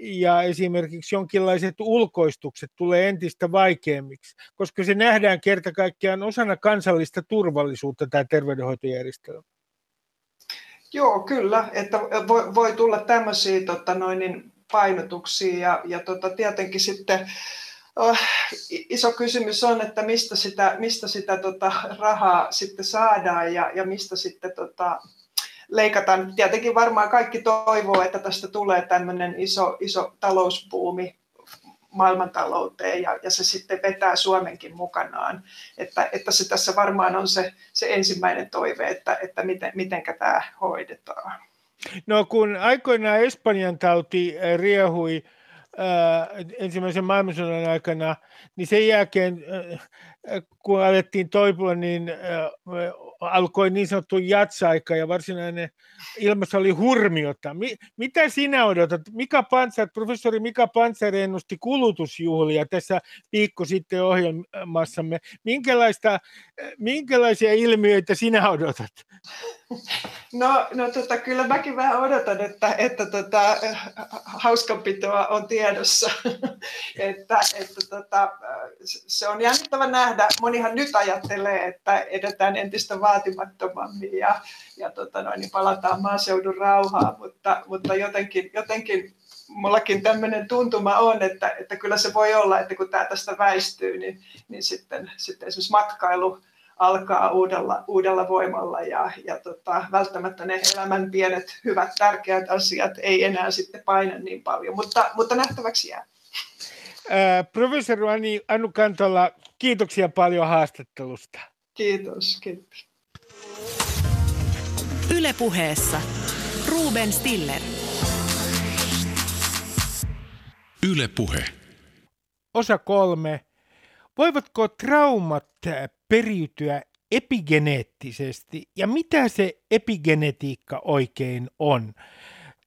ja esimerkiksi jonkinlaiset ulkoistukset tulee entistä vaikeammiksi, koska se nähdään kerta kaikkiaan osana kansallista turvallisuutta tämä terveydenhoitojärjestelmä. Joo, kyllä, että voi, voi tulla tämmöisiä tota, noin, niin painotuksia ja, ja tota, tietenkin sitten oh, iso kysymys on, että mistä sitä, mistä sitä tota, rahaa sitten saadaan ja, ja mistä sitten tota, leikataan. Tietenkin varmaan kaikki toivoo, että tästä tulee tämmöinen iso, iso talouspuumi maailmantalouteen ja, ja se sitten vetää Suomenkin mukanaan. Että, että se tässä varmaan on se, se ensimmäinen toive, että, että miten, mitenkä tämä hoidetaan. No kun aikoinaan Espanjan tauti riehui ensimmäisen maailmansodan aikana, niin sen jälkeen, kun alettiin toipua, niin alkoi niin sanottu jatsaika ja varsinainen ilmassa oli hurmiota. Mi, mitä sinä odotat? Mika Pantsar, professori Mika Pantsar ennusti kulutusjuhlia tässä viikko sitten ohjelmassamme. Minkälaista, minkälaisia ilmiöitä sinä odotat? No, no tota, kyllä mäkin vähän odotan, että, että tota, hauskanpitoa on tiedossa. <laughs> että, että tota, se on jännittävä nähdä. Monihan nyt ajattelee, että edetään entistä vaatimattomammin ja, ja tota noin, niin palataan maaseudun rauhaan, mutta, mutta jotenkin, jotenkin mullakin tämmöinen tuntuma on, että, että kyllä se voi olla, että kun tämä tästä väistyy, niin, niin sitten, sitten esimerkiksi matkailu alkaa uudella, uudella voimalla ja, ja tota, välttämättä ne elämän pienet, hyvät, tärkeät asiat ei enää sitten paina niin paljon, mutta, mutta nähtäväksi jää. Ää, professori Anu Kantola, kiitoksia paljon haastattelusta. Kiitos, kiitos. Ylepuheessa Ruben Stiller. Yle Puhe. Osa kolme. Voivatko traumat periytyä epigeneettisesti ja mitä se epigenetiikka oikein on?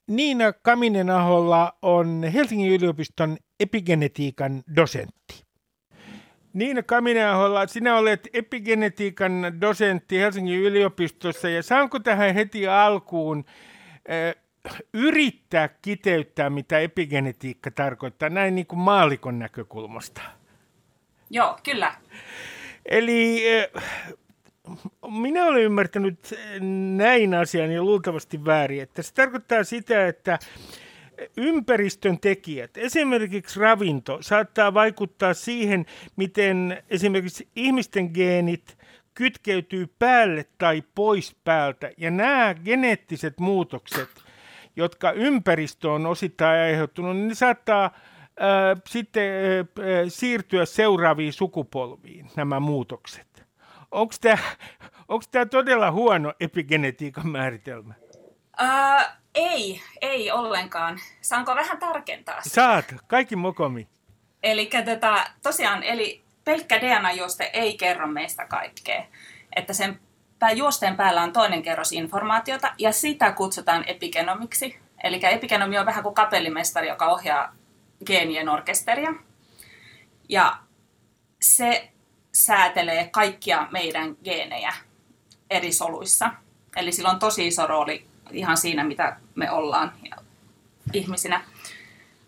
Niina Kaminen-aholla on Helsingin yliopiston epigenetiikan dosentti. Niina Kaminen-aholla, sinä olet epigenetiikan dosentti Helsingin yliopistossa ja saanko tähän heti alkuun äh, yrittää kiteyttää, mitä epigenetiikka tarkoittaa, näin niin kuin maalikon näkökulmasta? Joo, kyllä. Eli minä olen ymmärtänyt näin asian ja luultavasti väärin, että se tarkoittaa sitä, että ympäristön tekijät, esimerkiksi ravinto, saattaa vaikuttaa siihen, miten esimerkiksi ihmisten geenit kytkeytyy päälle tai pois päältä. Ja nämä geneettiset muutokset, jotka ympäristö on osittain aiheuttunut, niin ne saattaa äh, sitten äh, siirtyä seuraaviin sukupolviin, nämä muutokset. Onko tämä onko tämä todella huono epigenetiikan määritelmä? Uh, ei, ei ollenkaan. Saanko vähän tarkentaa sitä? Saat, kaikki mokomi. Eli tota, tosiaan, eli pelkkä DNA-juoste ei kerro meistä kaikkea. Että sen juosteen päällä on toinen kerros informaatiota, ja sitä kutsutaan epigenomiksi. Eli epigenomi on vähän kuin kapellimestari, joka ohjaa geenien orkesteria. Ja se säätelee kaikkia meidän geenejä eri soluissa. Eli sillä on tosi iso rooli ihan siinä, mitä me ollaan ihmisinä,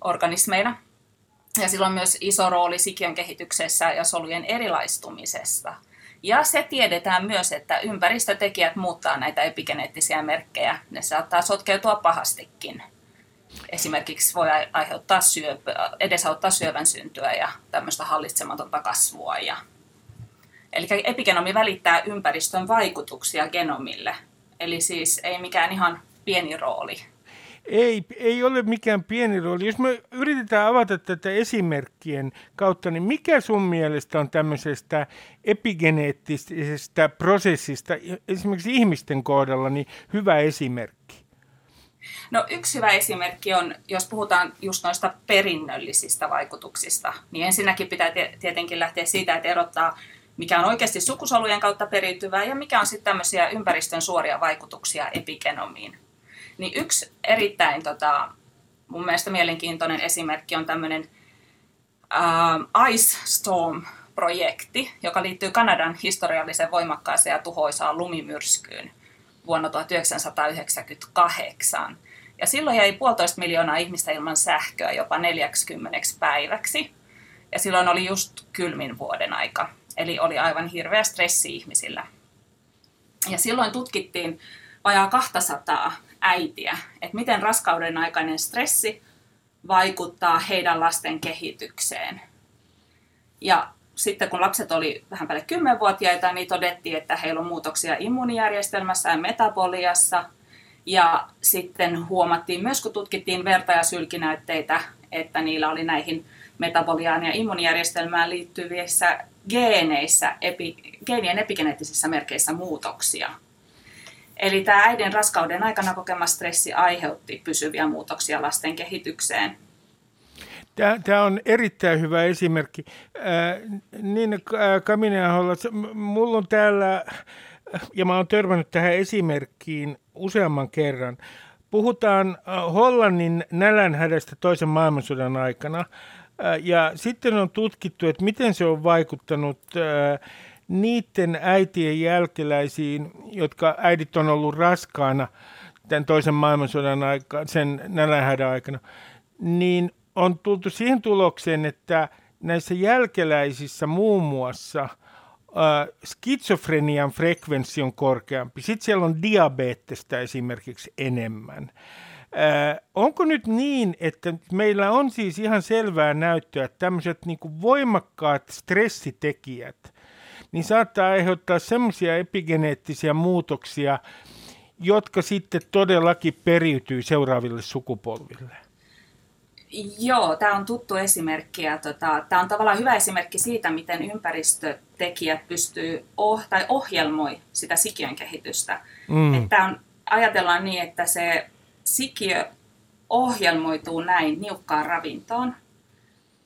organismeina. Ja sillä on myös iso rooli sikiön kehityksessä ja solujen erilaistumisessa. Ja se tiedetään myös, että ympäristötekijät muuttaa näitä epigeneettisiä merkkejä. Ne saattaa sotkeutua pahastikin. Esimerkiksi voi aiheuttaa syöpä, edesauttaa syövän syntyä ja tämmöistä hallitsematonta kasvua ja Eli epigenomi välittää ympäristön vaikutuksia genomille. Eli siis ei mikään ihan pieni rooli. Ei, ei ole mikään pieni rooli. Jos me yritetään avata tätä esimerkkien kautta, niin mikä sun mielestä on tämmöisestä epigeneettisestä prosessista, esimerkiksi ihmisten kohdalla, niin hyvä esimerkki? No yksi hyvä esimerkki on, jos puhutaan just noista perinnöllisistä vaikutuksista, niin ensinnäkin pitää tietenkin lähteä siitä, että erottaa mikä on oikeasti sukusolujen kautta periytyvää ja mikä on sitten tämmöisiä ympäristön suoria vaikutuksia epigenomiin. Niin yksi erittäin tota, mun mielestä mielenkiintoinen esimerkki on tämmöinen uh, Ice Storm-projekti, joka liittyy Kanadan historiallisen voimakkaaseen ja tuhoisaan lumimyrskyyn vuonna 1998. Ja silloin jäi puolitoista miljoonaa ihmistä ilman sähköä jopa 40 päiväksi. Ja silloin oli just kylmin vuoden aika. Eli oli aivan hirveä stressi ihmisillä. Ja silloin tutkittiin vajaa 200 äitiä, että miten raskauden aikainen stressi vaikuttaa heidän lasten kehitykseen. Ja sitten kun lapset oli vähän päälle 10-vuotiaita, niin todettiin, että heillä on muutoksia immuunijärjestelmässä ja metaboliassa. Ja sitten huomattiin myös, kun tutkittiin verta- ja sylkinäytteitä, että niillä oli näihin metaboliaan ja immunijärjestelmään liittyvissä geeneissä, epi, geenien epigeneettisissä merkeissä muutoksia. Eli tämä äidin raskauden aikana kokema stressi aiheutti pysyviä muutoksia lasten kehitykseen. Tämä, tämä on erittäin hyvä esimerkki. Äh, niin äh, Kamineaholla, mulla on täällä, ja mä oon törmännyt tähän esimerkkiin useamman kerran. Puhutaan äh, Hollannin nälänhädästä toisen maailmansodan aikana. Ja sitten on tutkittu, että miten se on vaikuttanut niiden äitien jälkeläisiin, jotka äidit on ollut raskaana tämän toisen maailmansodan aikaan, sen nälänhädän aikana, niin on tultu siihen tulokseen, että näissä jälkeläisissä muun muassa äh, skitsofrenian frekvenssi on korkeampi. Sitten siellä on diabetesta esimerkiksi enemmän. Onko nyt niin, että meillä on siis ihan selvää näyttöä, että tämmöiset niin voimakkaat stressitekijät, niin saattaa aiheuttaa semmoisia epigeneettisiä muutoksia, jotka sitten todellakin periytyy seuraaville sukupolville? Joo, tämä on tuttu esimerkki ja tota, tämä on tavallaan hyvä esimerkki siitä, miten ympäristötekijät pystyy oh, tai ohjelmoi sitä sikiön kehitystä. Mm. Että on, ajatellaan niin, että se sikiö ohjelmoituu näin niukkaan ravintoon.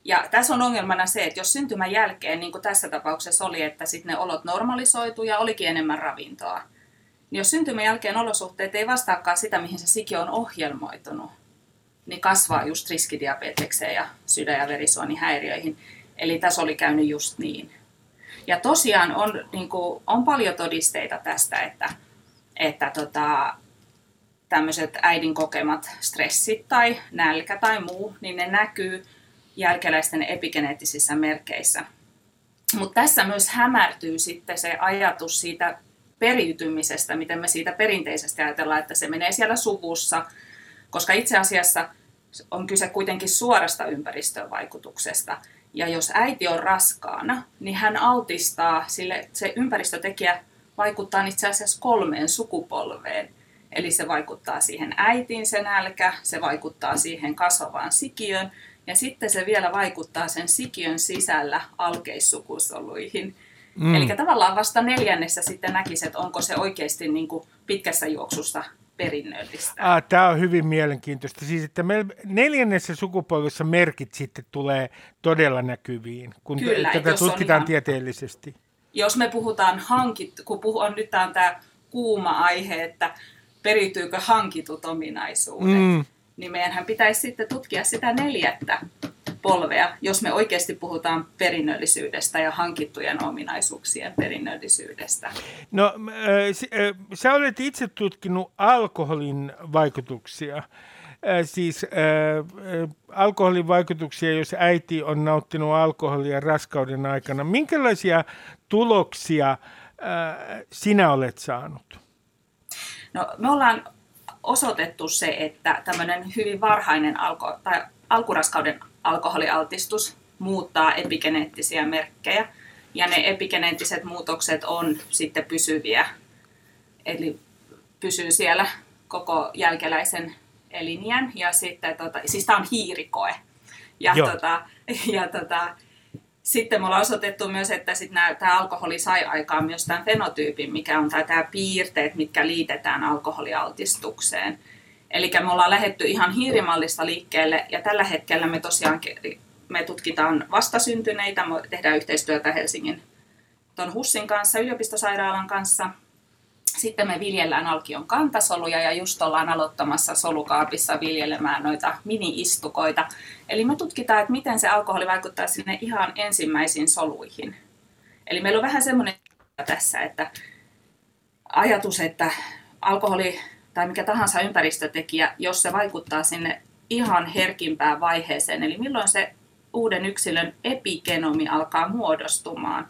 Ja tässä on ongelmana se, että jos syntymän jälkeen, niin kuin tässä tapauksessa oli, että sitten ne olot normalisoitu ja olikin enemmän ravintoa, niin jos syntymän jälkeen olosuhteet ei vastaakaan sitä, mihin se sikiö on ohjelmoitunut, niin kasvaa just riskidiabetekseen ja sydän- ja verisuonihäiriöihin. Eli tässä oli käynyt just niin. Ja tosiaan on, niin kuin, on paljon todisteita tästä, että, että tota, tämmöiset äidin kokemat stressit tai nälkä tai muu, niin ne näkyy jälkeläisten epigeneettisissä merkeissä. Mutta tässä myös hämärtyy sitten se ajatus siitä periytymisestä, miten me siitä perinteisesti ajatellaan, että se menee siellä suvussa, koska itse asiassa on kyse kuitenkin suorasta ympäristövaikutuksesta. Ja jos äiti on raskaana, niin hän altistaa, sille se ympäristötekijä vaikuttaa itse asiassa kolmeen sukupolveen. Eli se vaikuttaa siihen äitiin se nälkä, se vaikuttaa siihen kasvavaan sikiön ja sitten se vielä vaikuttaa sen sikiön sisällä alkeissukusoluihin. Mm. Eli tavallaan vasta neljännessä sitten näkisi, että onko se oikeasti niin kuin pitkässä juoksussa perinnöllistä. Ah, Tämä on hyvin mielenkiintoista. Siis, että me neljännessä sukupolvessa merkit sitten tulee todella näkyviin, kun Kyllä, tätä tutkitaan ihan, tieteellisesti. Jos me puhutaan hankit, kun puhu, on nyt tämä kuuma aihe, että periytyykö hankitut ominaisuudet, mm. niin meidänhän pitäisi sitten tutkia sitä neljättä polvea, jos me oikeasti puhutaan perinnöllisyydestä ja hankittujen ominaisuuksien perinnöllisyydestä. No, äh, sä olet itse tutkinut alkoholin vaikutuksia. Äh, siis äh, alkoholin vaikutuksia, jos äiti on nauttinut alkoholia raskauden aikana. Minkälaisia tuloksia äh, sinä olet saanut? No, me ollaan osoitettu se, että tämmöinen hyvin varhainen alko, tai alkuraskauden alkoholialtistus muuttaa epigeneettisiä merkkejä. Ja ne epigeneettiset muutokset on sitten pysyviä, eli pysyy siellä koko jälkeläisen elinjän. Ja sitten, tota, siis tämä on hiirikoe. Ja, tota, <laughs> ja tota, sitten me ollaan osoitettu myös, että sit nää, tämä alkoholi sai aikaan myös tämän fenotyypin, mikä on tämä piirteet, mitkä liitetään alkoholialtistukseen. Eli me ollaan lähetty ihan hiirimallista liikkeelle ja tällä hetkellä me tosiaan me tutkitaan vastasyntyneitä, me tehdään yhteistyötä Helsingin tuon HUSin kanssa, yliopistosairaalan kanssa. Sitten me viljellään alkion kantasoluja ja just ollaan aloittamassa solukaapissa viljelemään noita mini-istukoita. Eli me tutkitaan, että miten se alkoholi vaikuttaa sinne ihan ensimmäisiin soluihin. Eli meillä on vähän semmoinen tässä, että ajatus, että alkoholi tai mikä tahansa ympäristötekijä, jos se vaikuttaa sinne ihan herkimpään vaiheeseen, eli milloin se uuden yksilön epigenomi alkaa muodostumaan,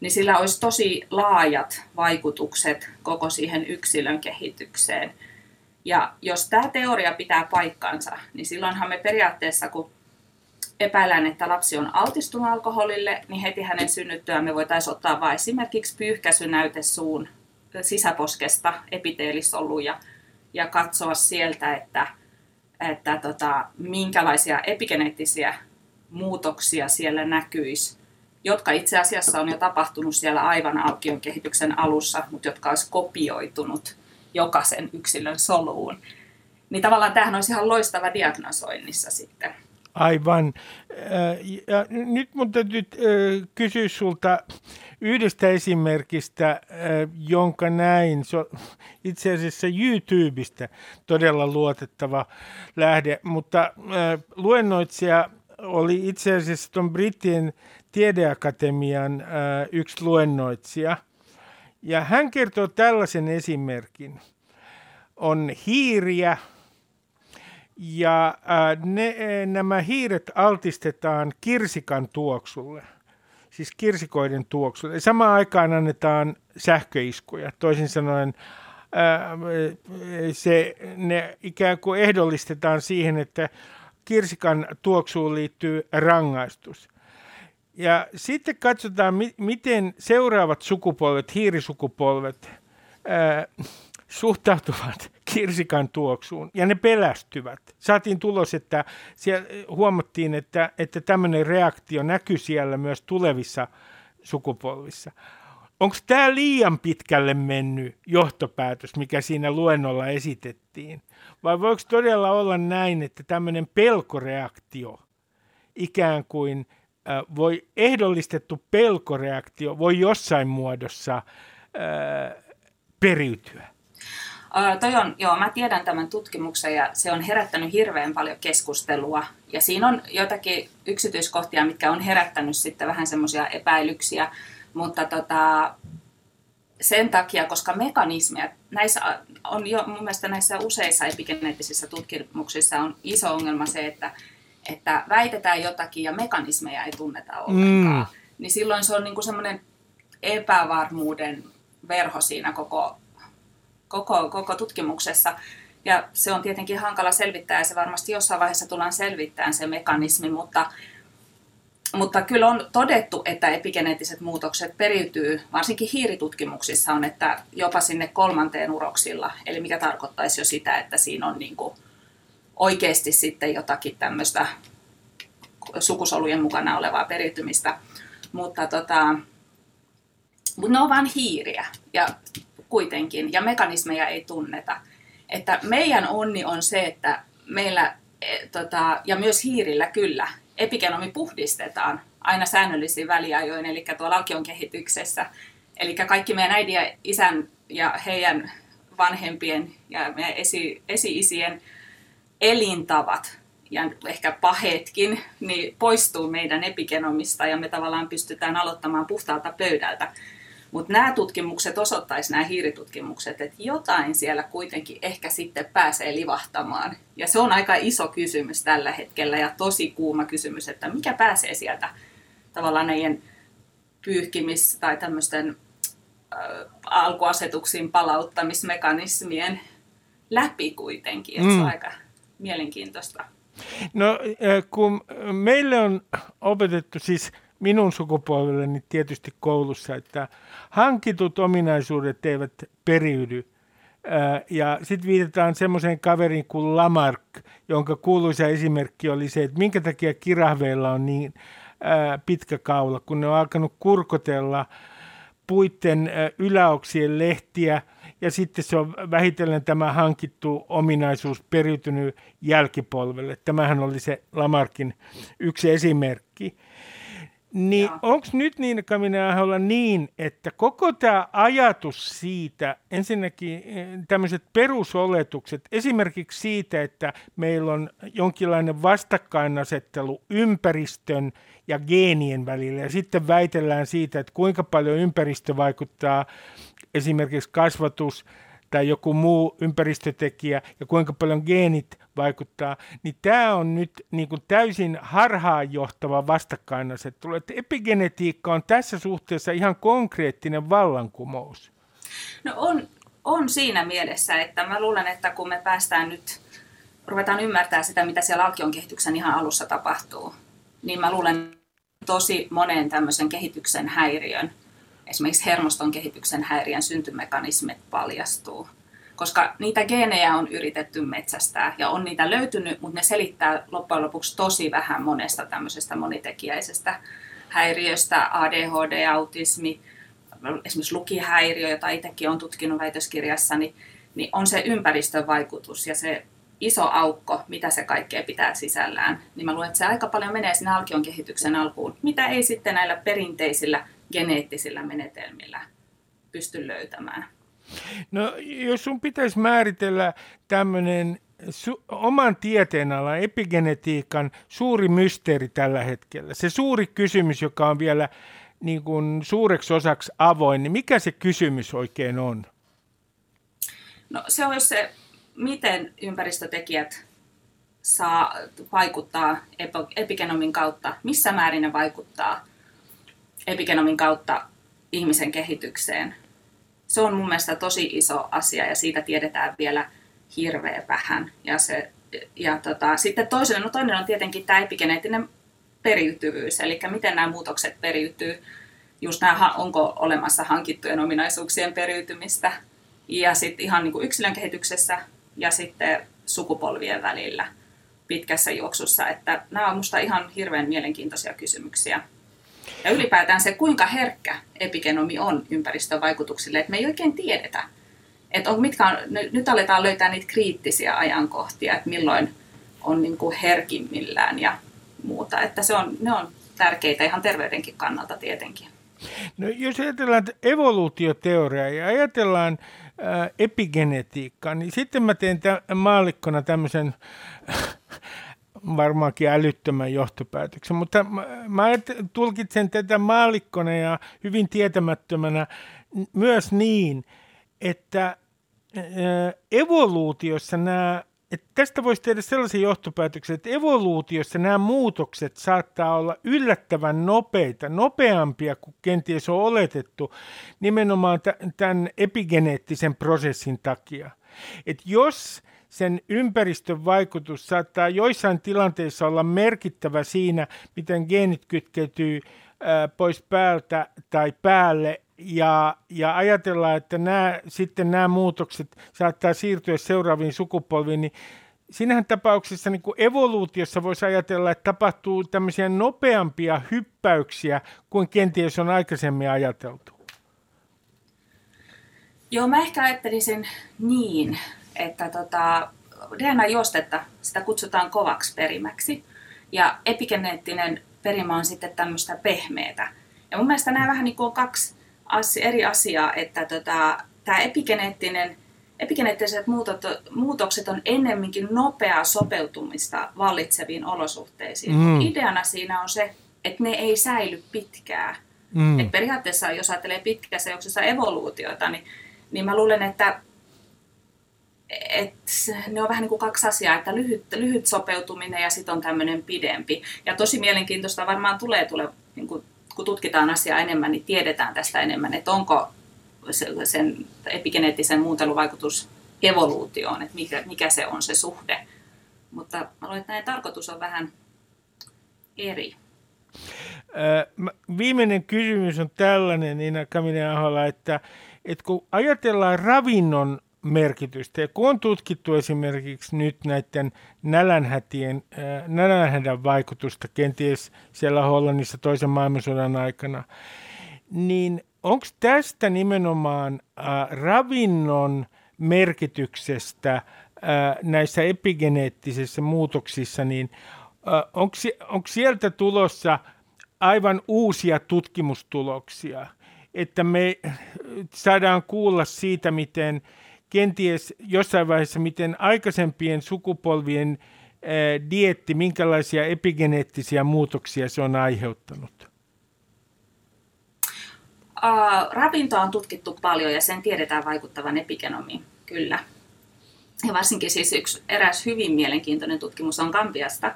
niin sillä olisi tosi laajat vaikutukset koko siihen yksilön kehitykseen. Ja jos tämä teoria pitää paikkansa, niin silloinhan me periaatteessa, kun epäillään, että lapsi on altistunut alkoholille, niin heti hänen synnyttyään me voitaisiin ottaa vain esimerkiksi pyyhkäisynäyte suun sisäposkesta epiteelisoluja ja katsoa sieltä, että, että tota, minkälaisia epigeneettisiä muutoksia siellä näkyisi, jotka itse asiassa on jo tapahtunut siellä aivan alkion kehityksen alussa, mutta jotka olisi kopioitunut jokaisen yksilön soluun. Niin tavallaan tämähän olisi ihan loistava diagnosoinnissa sitten. Aivan. Ja nyt mun täytyy kysyä sulta yhdestä esimerkistä, jonka näin, se on itse asiassa YouTubesta todella luotettava lähde, mutta luennoitsija oli itse asiassa tuon Brittien tiedeakatemian yksi luennoitsija, ja hän kertoo tällaisen esimerkin. On hiiriä, ja ne, nämä hiiret altistetaan kirsikan tuoksulle, siis kirsikoiden tuoksulle. Samaan aikaan annetaan sähköiskuja, toisin sanoen se, ne ikään kuin ehdollistetaan siihen, että kirsikan tuoksuun liittyy rangaistus. Ja sitten katsotaan, miten seuraavat sukupolvet, hiirisukupolvet, ää, suhtautuvat kirsikan tuoksuun ja ne pelästyvät. Saatiin tulos, että siellä huomattiin, että, että tämmöinen reaktio näkyy siellä myös tulevissa sukupolvissa. Onko tämä liian pitkälle mennyt johtopäätös, mikä siinä luennolla esitettiin? Vai voiko todella olla näin, että tämmöinen pelkoreaktio, ikään kuin voi ehdollistettu pelkoreaktio, voi jossain muodossa periytyä? Toi on, joo, mä tiedän tämän tutkimuksen ja se on herättänyt hirveän paljon keskustelua. Ja siinä on jotakin yksityiskohtia, mitkä on herättänyt sitten vähän semmoisia epäilyksiä. Mutta tota, sen takia, koska mekanismeja, näissä on jo mun mielestä näissä useissa epigeneettisissä tutkimuksissa on iso ongelma se, että, että väitetään jotakin ja mekanismeja ei tunneta ollenkaan. Mm. Niin silloin se on niin kuin semmoinen epävarmuuden verho siinä koko, koko, koko tutkimuksessa. Ja se on tietenkin hankala selvittää ja se varmasti jossain vaiheessa tullaan selvittämään se mekanismi, mutta mutta kyllä on todettu, että epigeneettiset muutokset periytyy, varsinkin hiiritutkimuksissa on, että jopa sinne kolmanteen uroksilla, eli mikä tarkoittaisi jo sitä, että siinä on niin kuin oikeasti sitten jotakin tämmöistä sukusolujen mukana olevaa periytymistä. Mutta, tota, mutta ne on vain hiiriä ja kuitenkin, ja mekanismeja ei tunneta. Että meidän onni on se, että meillä, e, tota, ja myös hiirillä kyllä, epigenomi puhdistetaan aina säännöllisiin väliajoin, eli tuolla alkion kehityksessä. Eli kaikki meidän äidin ja isän ja heidän vanhempien ja meidän esi- esi-isien elintavat ja ehkä pahetkin, niin poistuu meidän epigenomista ja me tavallaan pystytään aloittamaan puhtaalta pöydältä. Mutta nämä tutkimukset osoittaisi nämä hiiritutkimukset, että jotain siellä kuitenkin ehkä sitten pääsee livahtamaan. Ja se on aika iso kysymys tällä hetkellä ja tosi kuuma kysymys, että mikä pääsee sieltä tavallaan näiden pyyhkimis- tai tämmöisten äh, alkuasetuksiin palauttamismekanismien läpi kuitenkin. Mm. se on mm. aika mielenkiintoista. No kun meille on opetettu siis – minun sukupolvelleni tietysti koulussa, että hankitut ominaisuudet eivät periydy. Ja sitten viitataan semmoiseen kaveriin kuin Lamarck, jonka kuuluisa esimerkki oli se, että minkä takia kirahveilla on niin pitkä kaula, kun ne on alkanut kurkotella puitten yläoksien lehtiä, ja sitten se on vähitellen tämä hankittu ominaisuus periytynyt jälkipolvelle. Tämähän oli se Lamarkin yksi esimerkki. Niin onko nyt niin, Kamina olla niin, että koko tämä ajatus siitä, ensinnäkin eh, tämmöiset perusoletukset, esimerkiksi siitä, että meillä on jonkinlainen vastakkainasettelu ympäristön ja geenien välillä, ja sitten väitellään siitä, että kuinka paljon ympäristö vaikuttaa esimerkiksi kasvatus, tai joku muu ympäristötekijä ja kuinka paljon geenit vaikuttaa, niin tämä on nyt niin kuin täysin harhaanjohtava vastakkainasettelu. Että epigenetiikka on tässä suhteessa ihan konkreettinen vallankumous. No on, on siinä mielessä, että mä luulen, että kun me päästään nyt, ruvetaan ymmärtää sitä, mitä siellä alkion kehityksen ihan alussa tapahtuu, niin mä luulen tosi monen tämmöisen kehityksen häiriön esimerkiksi hermoston kehityksen häiriön syntymekanismit paljastuu. Koska niitä geenejä on yritetty metsästää ja on niitä löytynyt, mutta ne selittää loppujen lopuksi tosi vähän monesta tämmöisestä monitekijäisestä häiriöstä, ADHD, autismi, esimerkiksi lukihäiriö, jota itsekin olen tutkinut väitöskirjassani, niin on se ympäristön vaikutus ja se iso aukko, mitä se kaikkea pitää sisällään, niin mä luulen, että se aika paljon menee sinne alkion kehityksen alkuun, mitä ei sitten näillä perinteisillä geneettisillä menetelmillä pysty löytämään. No jos sun pitäisi määritellä tämmöinen su- oman tieteenalan epigenetiikan suuri mysteeri tällä hetkellä, se suuri kysymys, joka on vielä niin kuin suureksi osaksi avoin, niin mikä se kysymys oikein on? No se on se, miten ympäristötekijät saa vaikuttaa epigenomin kautta, missä määrin ne vaikuttaa – epigenomin kautta ihmisen kehitykseen. se on mun mielestä tosi iso asia ja siitä tiedetään vielä hirveän vähän. Ja, se, ja tota, sitten toinen, no toinen on tietenkin tämä epigeneettinen periytyvyys, eli miten nämä muutokset periytyy. Just nämä, onko olemassa hankittujen ominaisuuksien periytymistä ja sitten ihan niin kuin yksilön kehityksessä ja sitten sukupolvien välillä pitkässä juoksussa. Että nämä on minusta ihan hirveän mielenkiintoisia kysymyksiä. Ja ylipäätään se, kuinka herkkä epigenomi on ympäristövaikutuksille, että me ei oikein tiedetä. Että on, mitkä on, nyt aletaan löytää niitä kriittisiä ajankohtia, että milloin on niin kuin herkimmillään ja muuta. Että se on, ne on tärkeitä ihan terveydenkin kannalta tietenkin. No, jos ajatellaan evoluutioteoriaa ja ajatellaan äh, epigenetiikkaa, niin sitten mä teen tämän maallikkona tämmöisen varmaankin älyttömän johtopäätöksen, mutta mä, mä tulkitsen tätä maallikkona ja hyvin tietämättömänä myös niin, että äh, evoluutiossa nämä että tästä voisi tehdä sellaisen johtopäätöksen, että evoluutiossa nämä muutokset saattaa olla yllättävän nopeita, nopeampia kuin kenties on oletettu nimenomaan tämän epigeneettisen prosessin takia. Että jos sen ympäristön vaikutus saattaa joissain tilanteissa olla merkittävä siinä, miten geenit kytkeytyy pois päältä tai päälle ja, ja ajatellaan, että nämä, sitten nämä muutokset saattaa siirtyä seuraaviin sukupolviin, niin siinähän tapauksessa niin kuin evoluutiossa voisi ajatella, että tapahtuu tämmöisiä nopeampia hyppäyksiä kuin kenties on aikaisemmin ajateltu. Joo, mä ehkä ajattelisin niin, että tota, DNA-juostetta, sitä kutsutaan kovaksi perimäksi, ja epigeneettinen perimä on sitten tämmöistä pehmeätä. Ja mun mielestä nämä vähän niin kuin on kaksi eri asiaa, että tota, tämä epigeneettinen, epigeneettiset muutot, muutokset on ennemminkin nopeaa sopeutumista vallitseviin olosuhteisiin. Mm. Ideana siinä on se, että ne ei säily pitkään. Mm. Et periaatteessa, jos ajattelee pitkässä juoksussa evoluutiota, niin, niin mä luulen, että et ne on vähän niin kuin kaksi asiaa, että lyhyt, lyhyt sopeutuminen ja sitten on tämmöinen pidempi. Ja tosi mielenkiintoista varmaan tulee, tulee niin kuin kun tutkitaan asiaa enemmän, niin tiedetään tästä enemmän, että onko sen epigeneettisen muunteluvaikutus evoluutioon, että mikä, mikä se on se suhde. Mutta mä luulen, että näin tarkoitus on vähän eri. Viimeinen kysymys on tällainen, Nina Kaminen Ahola, että, että kun ajatellaan ravinnon merkitystä. Ja kun on tutkittu esimerkiksi nyt näiden nälänhätien, äh, nälänhädän vaikutusta kenties siellä Hollannissa toisen maailmansodan aikana, niin onko tästä nimenomaan äh, ravinnon merkityksestä äh, näissä epigeneettisissä muutoksissa, niin onko sieltä tulossa aivan uusia tutkimustuloksia, että me saadaan kuulla siitä, miten kenties jossain vaiheessa, miten aikaisempien sukupolvien ää, dietti, minkälaisia epigeneettisiä muutoksia se on aiheuttanut? Uh, ravintoa on tutkittu paljon ja sen tiedetään vaikuttavan epigenomiin, kyllä. Ja varsinkin siis yksi eräs hyvin mielenkiintoinen tutkimus on Kampiasta,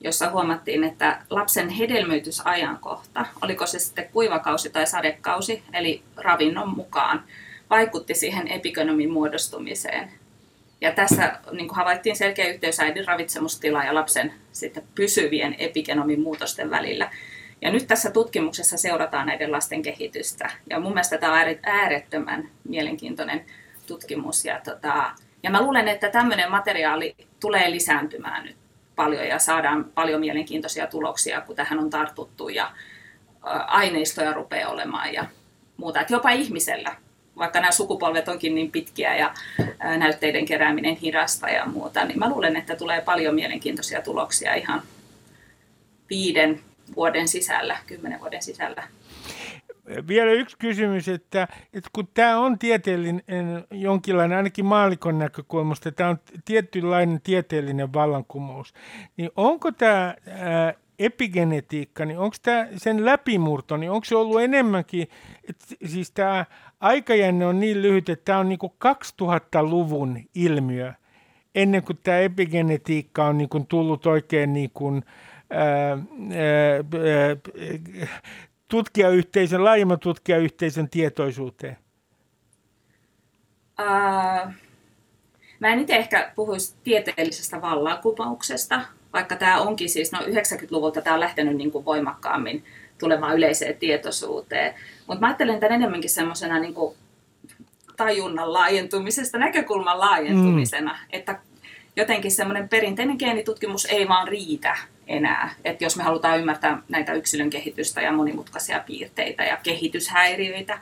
jossa huomattiin, että lapsen hedelmöitysajankohta, oliko se sitten kuivakausi tai sadekausi, eli ravinnon mukaan, vaikutti siihen epigenomin muodostumiseen. Ja tässä niin kuin havaittiin selkeä yhteys äidin ravitsemustila ja lapsen sitten pysyvien epigenomin muutosten välillä. Ja nyt tässä tutkimuksessa seurataan näiden lasten kehitystä. Ja mun mielestä tämä on äärettömän mielenkiintoinen tutkimus. Ja, tota, ja mä luulen, että tämmöinen materiaali tulee lisääntymään nyt paljon ja saadaan paljon mielenkiintoisia tuloksia, kun tähän on tartuttu ja aineistoja rupeaa olemaan ja muuta. Että jopa ihmisellä vaikka nämä sukupolvet onkin niin pitkiä ja näytteiden kerääminen hidasta ja muuta, niin mä luulen, että tulee paljon mielenkiintoisia tuloksia ihan viiden vuoden sisällä, kymmenen vuoden sisällä. Vielä yksi kysymys, että, että kun tämä on tieteellinen, jonkinlainen, ainakin maalikon näkökulmasta, tämä on tietynlainen tieteellinen vallankumous, niin onko tämä epigenetiikka, niin onko tämä sen läpimurto, niin onko se ollut enemmänkin, että siis tämä aikajänne on niin lyhyt, että tämä on niin kuin 2000-luvun ilmiö, ennen kuin tämä epigenetiikka on niin kuin tullut oikein niin kuin, ää, ää, tutkijayhteisön, laajemman tutkijayhteisön tietoisuuteen? Ää, mä en itse ehkä puhuisi tieteellisestä vallankumouksesta, vaikka tämä onkin siis, no 90-luvulta tämä on lähtenyt niin kuin voimakkaammin tulemaan yleiseen tietoisuuteen. Mutta mä ajattelen tämän enemmänkin semmoisena niin tajunnan laajentumisesta, näkökulman laajentumisena, mm. että jotenkin semmoinen perinteinen geenitutkimus ei vaan riitä enää. Että jos me halutaan ymmärtää näitä yksilön kehitystä ja monimutkaisia piirteitä ja kehityshäiriöitä,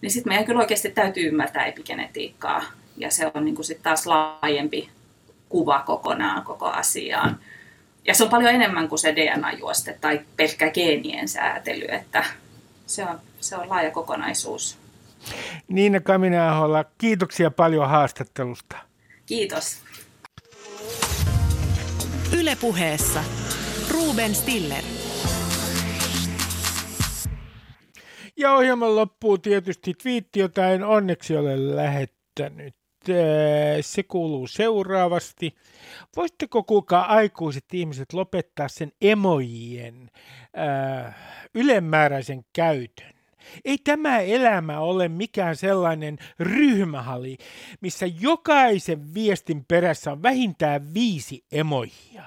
niin sitten meidän kyllä oikeasti täytyy ymmärtää epigenetiikkaa. Ja se on niin sitten taas laajempi kuva kokonaan koko asiaan. Ja se on paljon enemmän kuin se DNA-juoste tai pelkkä geenien säätely, että se on, se on laaja kokonaisuus. Niina Kamina kiitoksia paljon haastattelusta. Kiitos. Ylepuheessa Ruben Stiller. Ja ohjelman loppuu tietysti twiitti, jota en onneksi ole lähettänyt. Se kuuluu seuraavasti. Voisitteko kuulkaa aikuiset ihmiset lopettaa sen emojien äh, ylemmääräisen käytön? Ei tämä elämä ole mikään sellainen ryhmähali, missä jokaisen viestin perässä on vähintään viisi emojia.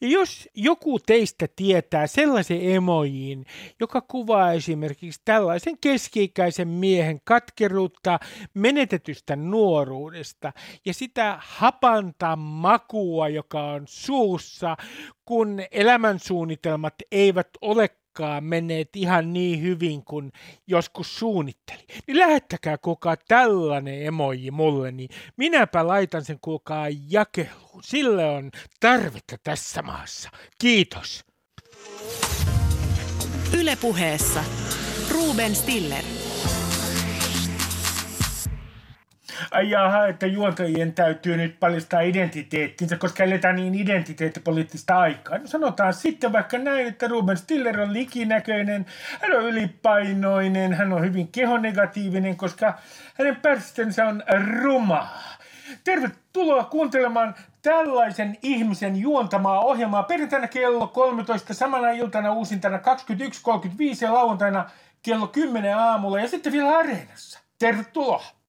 Ja jos joku teistä tietää sellaisen emojin, joka kuvaa esimerkiksi tällaisen keski-ikäisen miehen katkeruutta menetetystä nuoruudesta ja sitä hapanta makua, joka on suussa, kun elämänsuunnitelmat eivät ole koskaan menneet ihan niin hyvin kuin joskus suunnitteli. Niin lähettäkää kukaan tällainen emoji mulle, niin minäpä laitan sen kuulkaa jakeluun. Sille on tarvetta tässä maassa. Kiitos. Ylepuheessa Ruben Stiller. Ai jaha, että juontajien täytyy nyt paljastaa identiteettinsä, koska eletään niin identiteettipoliittista aikaa. No sanotaan sitten vaikka näin, että Ruben Stiller on likinäköinen, hän on ylipainoinen, hän on hyvin kehonegatiivinen, koska hänen pärstensä on rumaa. Tervetuloa kuuntelemaan tällaisen ihmisen juontamaa ohjelmaa perjantaina kello 13, samana iltana uusintana 21.35 ja lauantaina kello 10 aamulla ja sitten vielä areenassa. Tervetuloa!